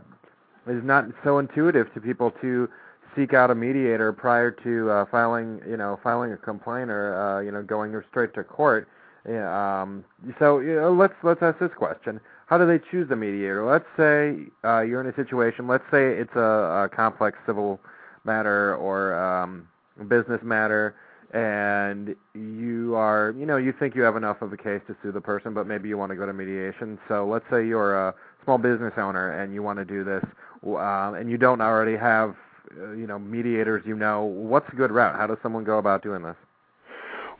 Speaker 2: is not so intuitive to people to seek out a mediator prior to uh, filing you know filing a complaint or uh, you know going straight to court. Yeah, um, so you know, let's let's ask this question: How do they choose the mediator? Let's say uh, you're in a situation. Let's say it's a, a complex civil matter or um, business matter and you are you know you think you have enough of a case to sue the person but maybe you want to go to mediation. So let's say you're a small business owner and you want to do this um, and you don't already have uh, you know mediators you know what's a good route? How does someone go about doing this?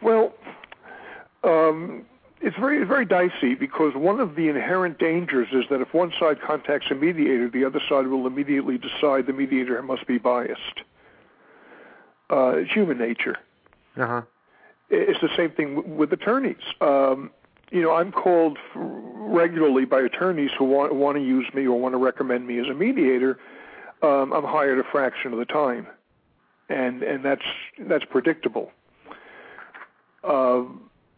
Speaker 3: Well, um, it's very very dicey because one of the inherent dangers is that if one side contacts a mediator, the other side will immediately decide the mediator must be biased. Uh, it's human nature.
Speaker 2: uh-huh
Speaker 3: It's the same thing w- with attorneys. Um, you know, I'm called regularly by attorneys who want want to use me or want to recommend me as a mediator. Um, I'm hired a fraction of the time, and and that's that's predictable. Uh,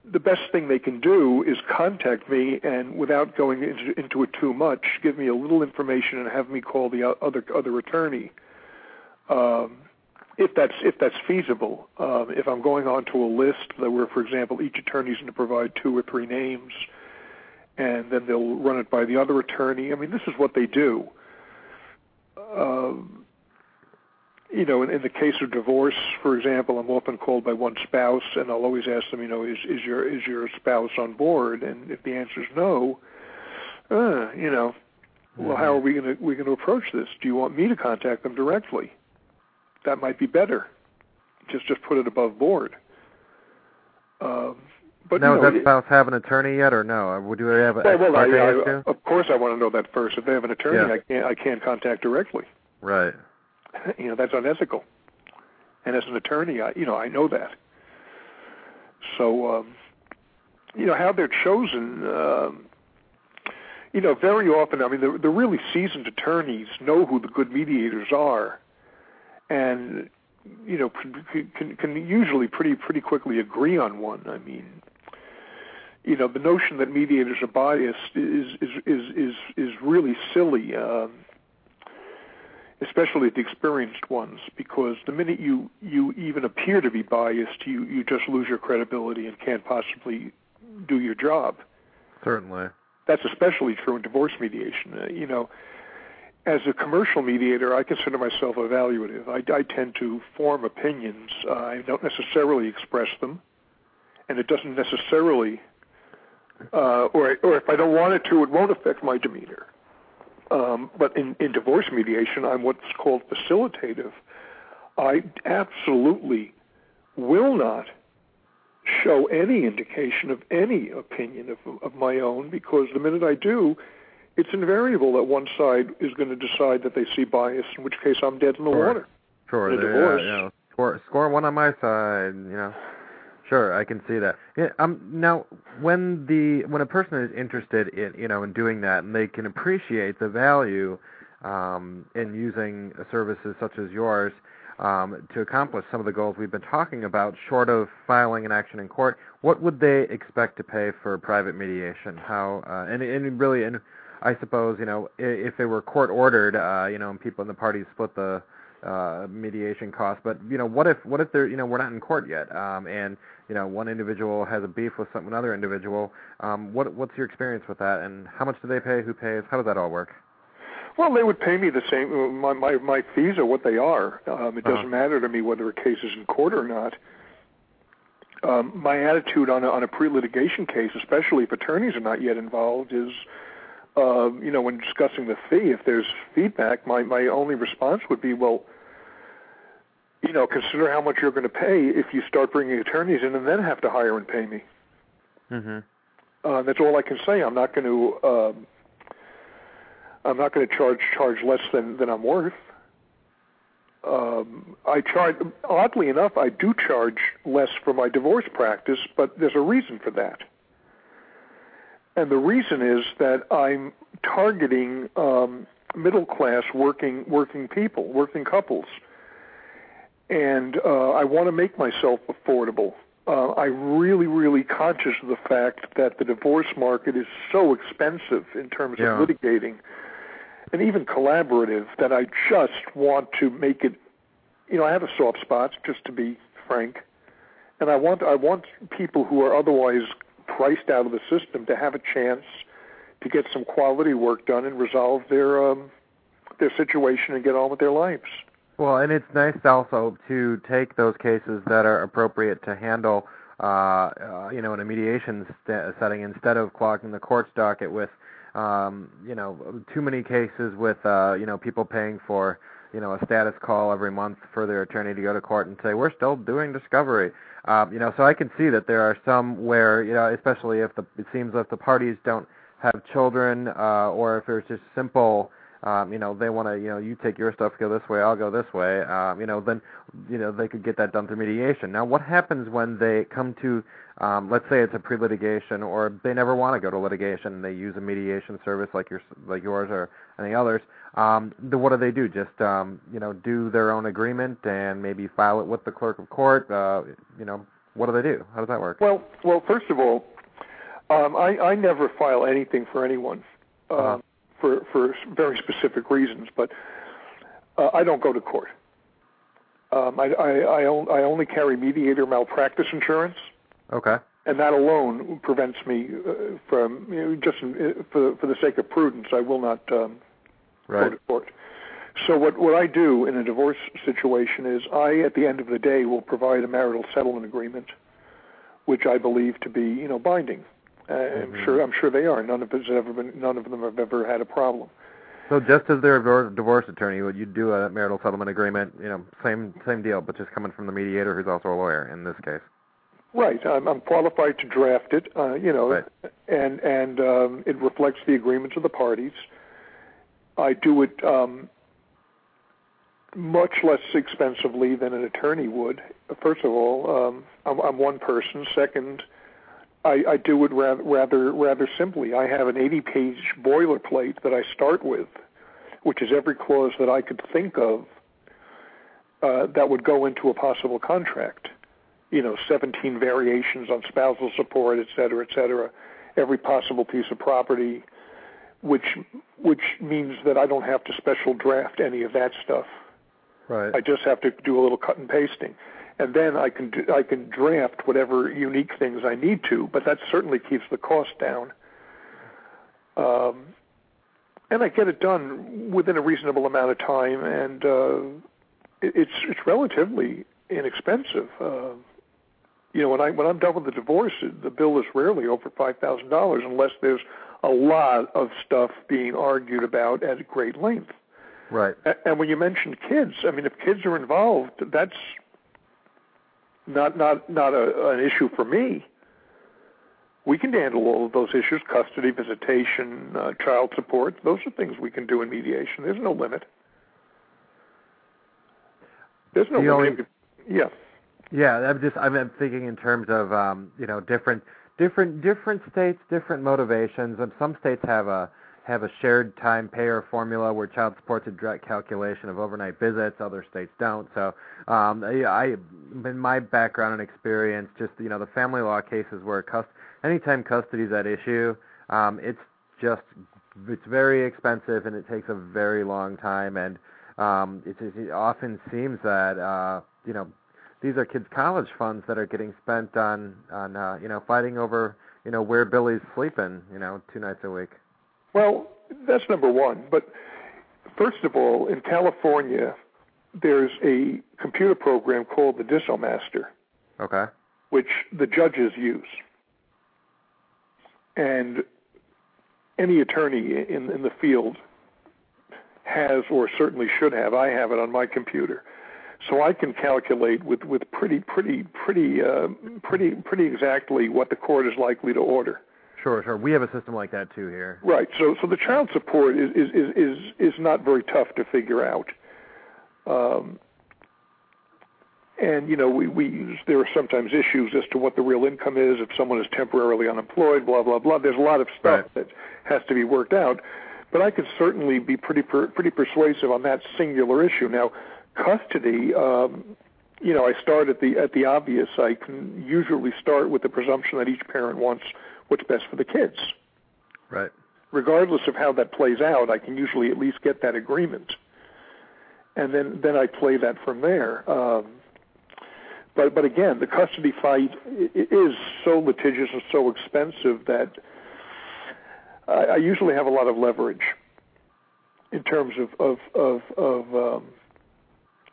Speaker 3: the best thing they can do is contact me and without going into, into it too much, give me a little information and have me call the other other attorney. Um, if that's if that's feasible. Um, if I'm going onto a list that where, for example, each attorney is going to provide two or three names, and then they'll run it by the other attorney. I mean, this is what they do. Um, you know, in, in the case of divorce, for example, I'm often called by one spouse, and I'll always ask them, you know, is is your is your spouse on board? And if the answer is no, uh, you know, well, how are we going to we going to approach this? Do you want me to contact them directly? That might be better. Just just put it above board. Um, but
Speaker 2: now,
Speaker 3: you know,
Speaker 2: does that spouse have an attorney yet, or no? Would do they have a
Speaker 3: well, well I,
Speaker 2: I,
Speaker 3: of course, I want to know that first. If they have an attorney,
Speaker 2: Yeah.
Speaker 3: I can't I can't contact directly.
Speaker 2: Right. [LAUGHS]
Speaker 3: you know that's unethical. And as an attorney, I you know I know that. So um, you know how they're chosen. Um, you know, very often, I mean, the, the really seasoned attorneys know who the good mediators are, and you know can, can, can usually pretty pretty quickly agree on one. I mean, you know, the notion that mediators are biased is is is is, is really silly. Um, especially the experienced ones, because the minute you you even appear to be biased, you you just lose your credibility and can't possibly do your job.
Speaker 2: Certainly.
Speaker 3: That's especially true in divorce mediation. Uh, you know, as a commercial mediator, I consider myself evaluative. I, I tend to form opinions. Uh, I don't necessarily express them, and it doesn't necessarily, uh, or or if I don't want it to, it won't affect my demeanor. Um, but in, in divorce mediation, I'm what's called facilitative. I absolutely will not show any indication of any opinion of, of my own because the minute I do, it's invariable that one side is going to decide that they see bias, in which case I'm dead in the
Speaker 2: Sure.
Speaker 3: water.
Speaker 2: Sure.
Speaker 3: In a divorce.
Speaker 2: Yeah, you know, score score one on my side. You know. Sure, I can see that. Yeah, um, now, when the when a person is interested in you know in doing that, and they can appreciate the value um, in using services such as yours um, to accomplish some of the goals we've been talking about, short of filing an action in court, what would they expect to pay for private mediation? How uh, and and really, and I suppose you know if they were court ordered, uh, you know, and people in the parties split the uh, mediation costs. But you know, what if what if they're you know we're not in court yet, um, and you know one individual has a beef with some another individual. Um, what what's your experience with that, and how much do they pay? Who pays? How does that all work?
Speaker 3: Well, they would pay me the same. uh, My my, my fees are what they are. Um, it
Speaker 2: Uh-huh.
Speaker 3: doesn't matter to me whether a case is in court or not. Um, my attitude on a, on a pre-litigation case, especially if attorneys are not yet involved, is, uh, you know, when discussing the fee, if there's feedback, my my only response would be, well, you know, consider how much you're going to pay if you start bringing attorneys in and then have to hire and pay me.
Speaker 2: Mm-hmm.
Speaker 3: Uh, that's all I can say. I'm not going to. Um, I'm not going to charge charge less than than I'm worth. Um, I charge. Oddly enough, I do charge less for my divorce practice, but there's a reason for that. And the reason is that I'm targeting um, middle class working working people, working couples, and uh, I want to make myself affordable. Uh, I'm really, really conscious of the fact that the divorce market is so expensive in terms
Speaker 2: Yeah.
Speaker 3: of litigating and even collaborative that I just want to make it. You know, I have a soft spot, just to be frank, and I want I want people who are otherwise priced out of the system to have a chance to get some quality work done and resolve their um, their situation and get on with their lives.
Speaker 2: Well, and it's nice also to take those cases that are appropriate to handle, uh, uh, you know, in a mediation st- setting instead of clogging the court's docket with, um, you know, too many cases with, uh, you know, people paying for, you know, a status call every month for their attorney to go to court and say we're still doing discovery. Um, you know, so I can see that there are some where, you know, especially if the it seems if the parties don't have children, uh, or if it's just simple um, you know, they want to, you know, you take your stuff, go this way, I'll go this way, um, you know, then, you know, they could get that done through mediation. Now, what happens when they come to, um, let's say it's a pre-litigation, or they never want to go to litigation, and they use a mediation service like your, like yours or any others? Um, then what do they do? Just, um, you know, do their own agreement and maybe file it with the clerk of court, uh, you know, what do they do? How does that work?
Speaker 3: Well, well, first of all, um, I, I never file anything for anyone um, uh-huh. for for very specific reasons, but uh, I don't go to court. Um, I, I, I, I only carry mediator malpractice insurance.
Speaker 2: Okay.
Speaker 3: And that alone prevents me uh, from, you know, just in, uh, for, for the sake of prudence, I will not um,
Speaker 2: right.
Speaker 3: go to court. So what, what I do in a divorce situation is I, at the end of the day, will provide a marital settlement agreement, which I believe to be, you know, binding. Uh, mm-hmm. I'm sure I'm sure they are. None of us have ever been. None of them have ever had a problem.
Speaker 2: So just as they're a divorce attorney, would you do a marital settlement agreement? You know, same same deal, but just coming from the mediator, who's also a lawyer in this case.
Speaker 3: Right. I'm, I'm qualified to draft it. Uh, you know,
Speaker 2: right.
Speaker 3: and and um, it reflects the agreements of the parties. I do it um, much less expensively than an attorney would. First of all, um, I'm, I'm one person. Second, I, I do it rather, rather rather simply. I have an 80-page boilerplate that I start with, which is every clause that I could think of uh, that would go into a possible contract. You know, 17 variations on spousal support, et cetera, et cetera. Every possible piece of property, which which means that I don't have to special draft any of that stuff.
Speaker 2: Right.
Speaker 3: I just have to do a little cut and pasting and then I can do, I can draft whatever unique things I need to, but that certainly keeps the cost down. Um, and I get it done within a reasonable amount of time, and uh, it, it's it's relatively inexpensive. Uh, you know, when I when I'm done with the divorce, the bill is rarely over five thousand dollars, unless there's a lot of stuff being argued about at great length.
Speaker 2: Right.
Speaker 3: And when you mentioned kids, I mean, if kids are involved, that's not not not a, an issue for me. We can handle all of those issues: custody, visitation, uh, child support. Those are things we can do in mediation. There's no limit. There's no
Speaker 2: the
Speaker 3: limit.
Speaker 2: Only,
Speaker 3: yeah.
Speaker 2: Yeah, I'm just I'm thinking in terms of um, you know different different different states, different motivations. And some states have a have a shared time payer formula where child support's a direct calculation of overnight visits. Other states don't. So, um, I, in my background and experience, just you know, the family law cases where cust- anytime custody is at issue, um, it's just it's very expensive and it takes a very long time. And um, it, it often seems that uh, you know these are kids' college funds that are getting spent on on uh, you know fighting over you know where Billy's sleeping you know two nights a week.
Speaker 3: Well, that's number one. But first of all, in California, there's a computer program called the Dissomaster.
Speaker 2: Okay.
Speaker 3: Which the judges use. And any attorney in, in the field has, or certainly should have, I have it on my computer. So I can calculate with, with pretty, pretty, pretty, uh, pretty, pretty exactly what the court is likely to order.
Speaker 2: Sure, sure. We have a system like that too here.
Speaker 3: Right. So, so the child support is is is is, is not very tough to figure out. Um, and you know, we we there are sometimes issues as to what the real income is if someone is temporarily unemployed. Blah blah blah. There's a lot of stuff
Speaker 2: right.
Speaker 3: that has to be worked out. But I could certainly be pretty per, pretty persuasive on that singular issue. Now, custody. Um, you know, I start at the at the obvious. I can usually start with the presumption that each parent wants what's best for the kids.
Speaker 2: Right.
Speaker 3: Regardless of how that plays out, I can usually at least get that agreement, and then then I play that from there. Um, but but again, the custody fight is so litigious and so expensive that I, I usually have a lot of leverage in terms of of of, of um,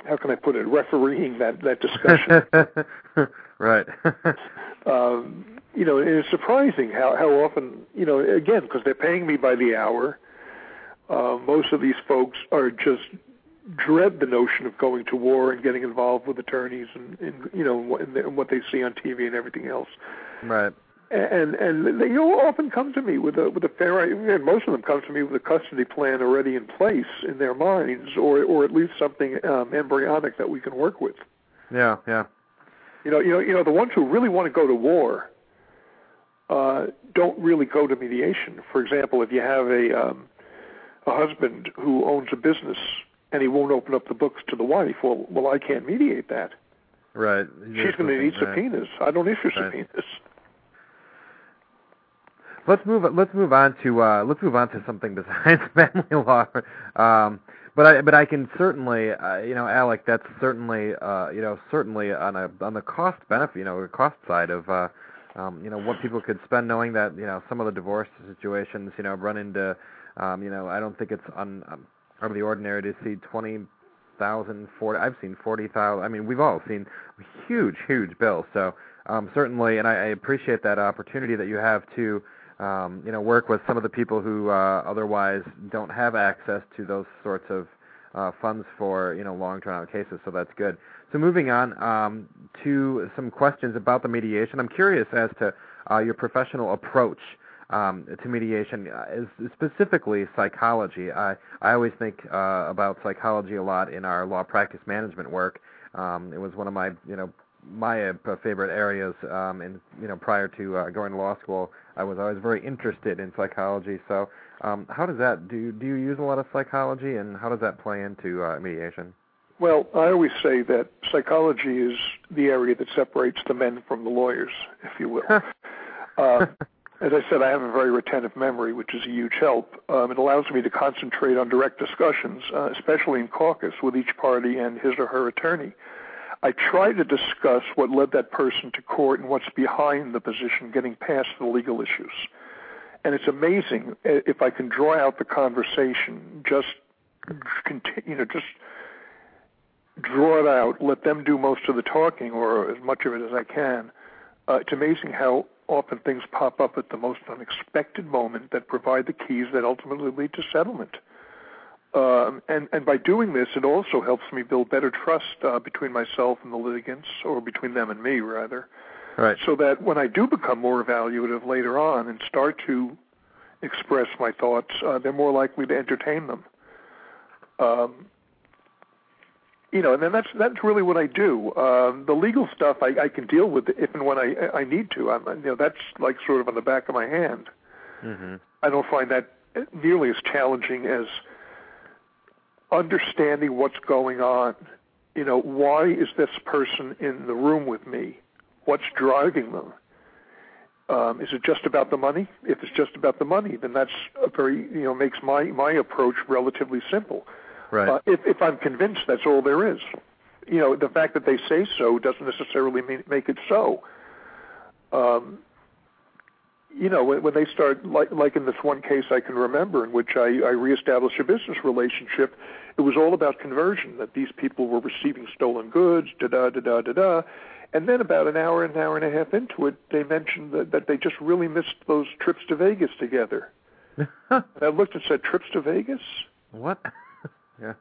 Speaker 3: how can I put it, refereeing that that discussion. [LAUGHS]
Speaker 2: right. [LAUGHS]
Speaker 3: um, you know, it's surprising how how often, you know, again because they're paying me by the hour. Uh, most of these folks are just dread the notion of going to war and getting involved with attorneys and, and you know and, and what they see on TV and everything else.
Speaker 2: Right.
Speaker 3: And and they often come to me with a with a fair. And most of them come to me with a custody plan already in place in their minds, or or at least something um, embryonic that we can work with.
Speaker 2: Yeah, yeah.
Speaker 3: You know, you know, you know, the ones who really want to go to war uh, don't really go to mediation. For example, if you have a um, a husband who owns a business and he won't open up the books to the wife, well, well, I can't mediate that.
Speaker 2: Right.
Speaker 3: She's going to need subpoenas. I don't issue
Speaker 2: Right.
Speaker 3: subpoenas.
Speaker 2: Let's move. Let's move on to. Uh, let's move on to something [LAUGHS] besides family law. Um, but I. But I can certainly. Uh, you know, Alec. That's certainly. Uh, you know, certainly on a on the cost benefit. You know, the cost side of. Uh, um, you know what people could spend knowing that you know some of the divorce situations you know run into um, you know I don't think it's un, um, out of the ordinary to see twenty thousand forty I've seen forty thousand I mean we've all seen huge huge bills so um, certainly and I, I appreciate that opportunity that you have to um, you know work with some of the people who uh, otherwise don't have access to those sorts of uh, funds for you know long drawn out cases so that's good so moving on um, to some questions about the mediation, I'm curious as to uh, your professional approach um, to mediation, uh, is specifically psychology. I I always think uh, about psychology a lot in our law practice management work. Um, it was one of my you know my uh, favorite areas. Um, and you know prior to uh, going to law school, I was always very interested in psychology. So um, how does that do? Do you use a lot of psychology, and how does that play into uh, mediation?
Speaker 3: Well, I always say that psychology is the area that separates the men from the lawyers, if you will. [LAUGHS] uh, as I said, I have a very retentive memory, which is a huge help. Um, it allows me to concentrate on direct discussions, uh, especially in caucus with each party and his or her attorney. I try to discuss what led that person to court and what's behind the position, getting past the legal issues. And it's amazing uh, if I can draw out the conversation, just continue, you know, just draw it out, let them do most of the talking or as much of it as I can. Uh, it's amazing how often things pop up at the most unexpected moment that provide the keys that ultimately lead to settlement. Um, and, and by doing this, it also helps me build better trust uh, between myself and the litigants, or between them and me, rather.
Speaker 2: Right.
Speaker 3: So that when I do become more evaluative later on and start to express my thoughts, uh, they're more likely to entertain them. Um, you know, and then that's that's really what I do. Um, the legal stuff I, I can deal with if and when I I need to. I'm, you know, that's like sort of on the back of my hand.
Speaker 2: Mm-hmm.
Speaker 3: I don't find that nearly as challenging as understanding what's going on. You know, why is this person in the room with me? What's driving them? Um, is it just about the money? If it's just about the money, then that's a very you know makes my my approach relatively simple.
Speaker 2: Right.
Speaker 3: Uh, if, if I'm convinced that's all there is, you know, the fact that they say so doesn't necessarily mean, make it so. Um, you know, when, when they start, like, like in this one case I can remember in which I, I reestablished a business relationship, it was all about conversion, that these people were receiving stolen goods, da da da da da da. And then about an hour, an hour and a half into it, they mentioned that, that they just really missed those trips to Vegas together. [LAUGHS] and I looked and said, trips to Vegas?
Speaker 2: what? [LAUGHS] yeah.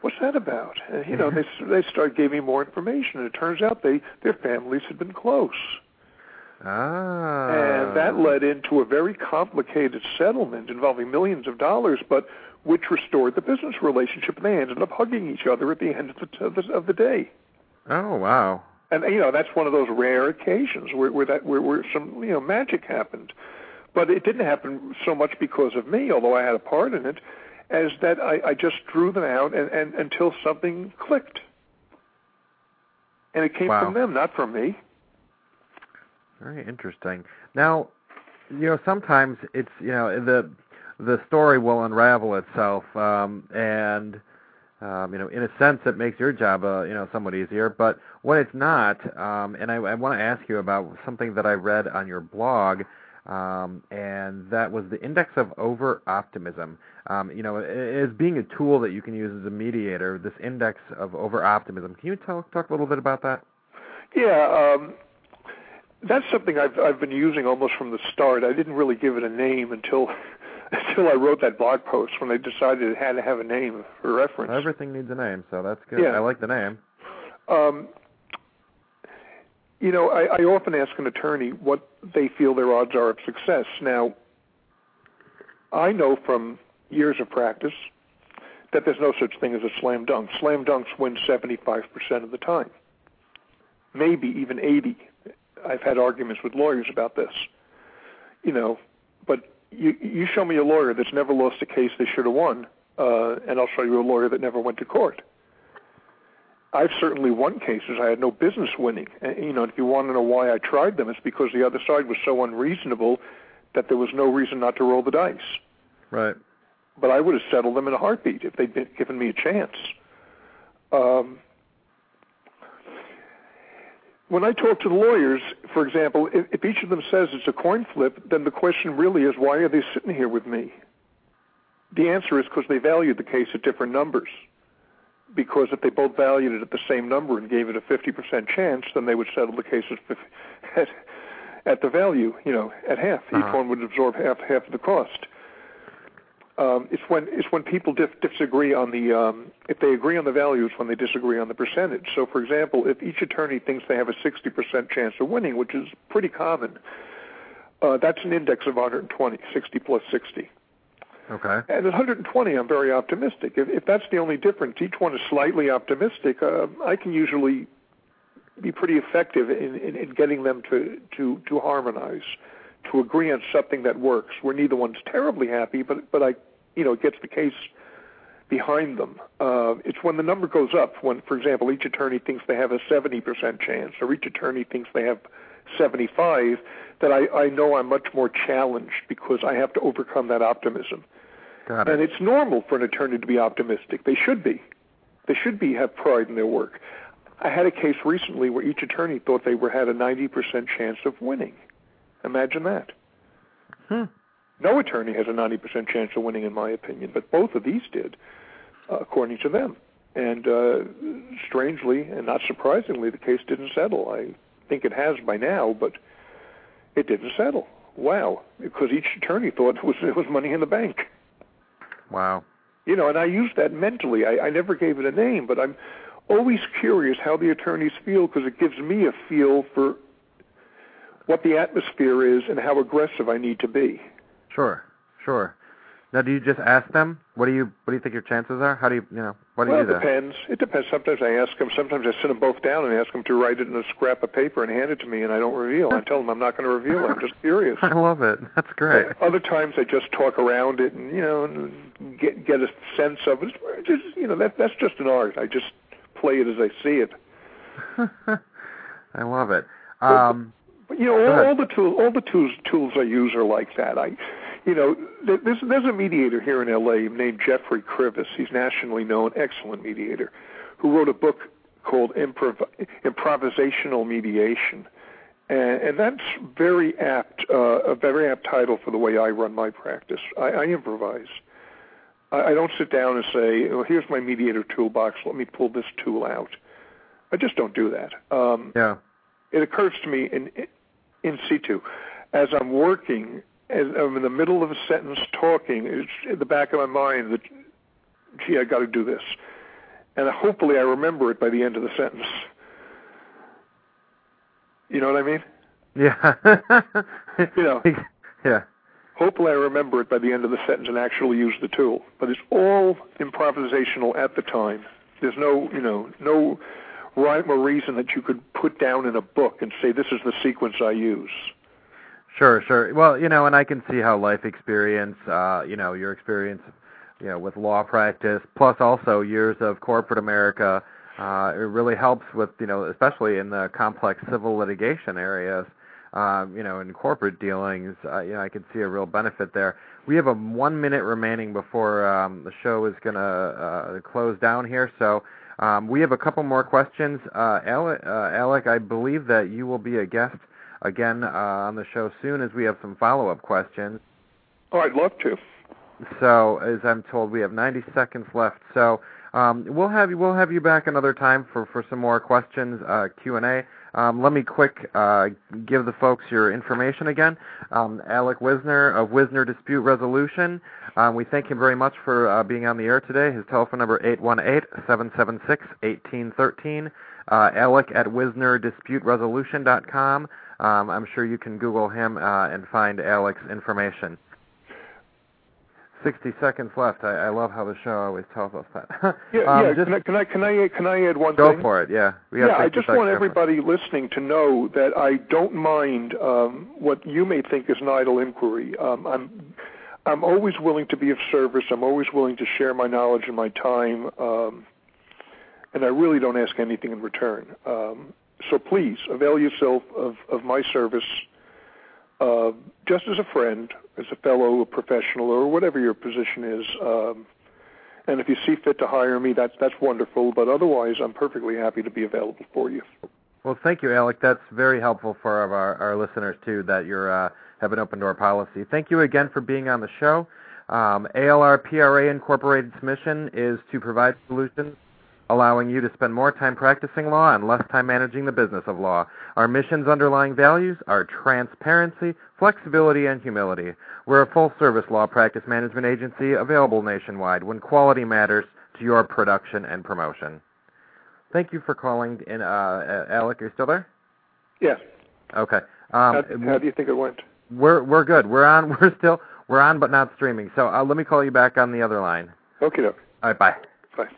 Speaker 3: what's that about? And you know, [LAUGHS] they they start giving me more information, and it turns out they their families had been close,
Speaker 2: Ah.
Speaker 3: and that led into a very complicated settlement involving millions of dollars, but which restored the business relationship. And they ended up hugging each other at the end of the of the, of the day.
Speaker 2: Oh wow.
Speaker 3: And you know, that's one of those rare occasions where, where that where, where some you know magic happened. But it didn't happen so much because of me, although I had a part in it, as that I, I just drew them out and, and until something clicked. And it came
Speaker 2: Wow.
Speaker 3: from them, not from me.
Speaker 2: Very interesting. Now, you know, sometimes it's you know the the story will unravel itself, um, and um, you know, in a sense, it makes your job uh, you know somewhat easier. But when it's not, um, and I, I want to ask you about something that I read on your blog, um, and that was the index of over optimism. Um, you know, as being a tool that you can use as a mediator, this index of over optimism. Can you talk talk a little bit about that?
Speaker 3: Yeah, um, that's something I've I've been using almost from the start. I didn't really give it a name until [LAUGHS] until I wrote that blog post when I decided it had to have a name for reference.
Speaker 2: Everything needs a name, so that's good.
Speaker 3: Yeah.
Speaker 2: I like the name.
Speaker 3: Um, you know, I, I often ask an attorney what they feel their odds are of success. Now, I know from years of practice that there's no such thing as a slam dunk. Slam dunks win 75% of the time, maybe even 80. I've had arguments with lawyers about this. You know, but you you show me a lawyer that's never lost a case they should have won, uh, and I'll show you a lawyer that never went to court. I've certainly won cases I had no business winning. And, you know, if you want to know why I tried them, it's because the other side was so unreasonable that there was no reason not to roll the dice.
Speaker 2: Right.
Speaker 3: But I would have settled them in a heartbeat if they'd been given me a chance. Um, when I talk to the lawyers, for example, if, if each of them says it's a coin flip, then the question really is why are they sitting here with me? The answer is because they valued the case at different numbers because if they both valued it at the same number and gave it a 50% chance, then they would settle the case at, [LAUGHS] at, the value, you know, at half. Uh-huh. Each one would absorb half half of the cost. Um, it's when it's when people dif- disagree on the um, if they agree on the values when they disagree on the percentage. So, for example, if each attorney thinks they have a 60% chance of winning, which is pretty common, uh, that's an index of 120, 60 plus 60.
Speaker 2: Okay.
Speaker 3: And at 120, I'm very optimistic. If, if that's the only difference, each one is slightly optimistic. Uh, I can usually be pretty effective in, in, in getting them to, to, to harmonize, to agree on something that works. Where neither one's terribly happy, but but I, you know, it gets the case behind them. Uh, it's when the number goes up. When, for example, each attorney thinks they have a 70% chance, or each attorney thinks they have 75, that I, I know I'm much more challenged because I have to overcome that optimism.
Speaker 2: Got
Speaker 3: it. And it's normal for an attorney to be optimistic. They should be. They should be have pride in their work. I had a case recently where each attorney thought they were had a 90% chance of winning. Imagine that.
Speaker 2: Hmm.
Speaker 3: No attorney has a 90% chance of winning, in my opinion, but both of these did, uh, according to them. And uh, strangely and not surprisingly, the case didn't settle. I think it has by now, but it didn't settle. Wow, because each attorney thought it was it was money in the bank.
Speaker 2: Wow.
Speaker 3: You know, and I use that mentally. I, I never gave it a name, but I'm always curious how the attorneys feel because it gives me a feel for what the atmosphere is and how aggressive I need to be.
Speaker 2: Sure, sure. Now, do you just ask them? What do you What do you think your chances are? How do you you know What do
Speaker 3: well,
Speaker 2: you do?
Speaker 3: it depends. It depends. Sometimes I ask them. Sometimes I sit them both down and ask them to write it in a scrap of paper and hand it to me, and I don't reveal. I tell them I'm not going to reveal. It. I'm just curious. [LAUGHS]
Speaker 2: I love it. That's great.
Speaker 3: Other times I just talk around it and you know and get get a sense of it. It's just you know that that's just an art. I just play it as I see it. [LAUGHS]
Speaker 2: I love it. Um,
Speaker 3: but, but, you know all, all the tools all the tools tools I use are like that. I you know, there's, there's a mediator here in L.A. named Jeffrey Krivis. He's nationally known, excellent mediator, who wrote a book called Improv- Improvisational Mediation. And, and that's very apt, uh, a very apt title for the way I run my practice. I, I improvise. I, I don't sit down and say, well, here's my mediator toolbox, let me pull this tool out. I just don't do that. Um,
Speaker 2: yeah.
Speaker 3: It occurs to me in, in situ. As I'm working, as I'm in the middle of a sentence talking, it's in the back of my mind that, gee, I got to do this, and hopefully I remember it by the end of the sentence. You know what I mean?
Speaker 2: Yeah. [LAUGHS]
Speaker 3: you know. [LAUGHS]
Speaker 2: Yeah.
Speaker 3: Hopefully I remember it by the end of the sentence and actually use the tool. But it's all improvisational at the time. There's no, you know, no rhyme or reason that you could put down in a book and say this is the sequence I use.
Speaker 2: Sure, sure. Well, you know, and I can see how life experience, uh, you know, your experience, you know, with law practice, plus also years of corporate America, uh, it really helps with, you know, especially in the complex civil litigation areas, um, you know, in corporate dealings, uh, you know, I can see a real benefit there. We have a one minute remaining before um, the show is going to uh, close down here, so um, we have a couple more questions. Uh, Alec, uh, Alec, I believe that you will be a guest again uh, on the show soon as we have some follow-up questions.
Speaker 3: Oh, I'd love to.
Speaker 2: So, as I'm told, we have 90 seconds left. So, um, we'll have you we'll have you back another time for, for some more questions, uh, Q and A. Um, let me quick uh, give the folks your information again. Um, Alec Wisner of Wisner Dispute Resolution. Um, we thank him very much for uh, being on the air today. His telephone number 818-776-1813. Uh, Alec at WisnerDisputeResolution.com. Um, I'm sure you can Google him uh, and find Alec's information. 60 seconds left. I, I love how the show always tells us that. [LAUGHS]
Speaker 3: yeah, um, yeah. Just, can, I, can I can I can I add one
Speaker 2: go
Speaker 3: thing?
Speaker 2: Go for it. Yeah.
Speaker 3: yeah. I just want everybody listening to know that I don't mind um, what you may think is an idle inquiry. Um, I'm I'm always willing to be of service. I'm always willing to share my knowledge and my time. Um, and I really don't ask anything in return. Um, so please avail yourself of, of my service uh, just as a friend, as a fellow a professional, or whatever your position is. Um, and if you see fit to hire me, that's that's wonderful. But otherwise, I'm perfectly happy to be available for you.
Speaker 2: Well, thank you, Alec. That's very helpful for our, our listeners too. That you uh, have an open door policy. Thank you again for being on the show. Um, ALR PRA Incorporated's mission is to provide solutions allowing you to spend more time practicing law and less time managing the business of law. Our mission's underlying values are transparency, flexibility, and humility. We're a full-service law practice management agency available nationwide when quality matters to your production and promotion. Thank you for calling in. Uh, Alec, are you still there?
Speaker 3: Yes.
Speaker 2: Okay.
Speaker 3: Um, how, how, do you think it went?
Speaker 2: We're we're good. We're on. [LAUGHS] We're still we're on, but not streaming. So uh, let me call you back on the other line.
Speaker 3: Okay.
Speaker 2: All right. Bye.
Speaker 3: Bye.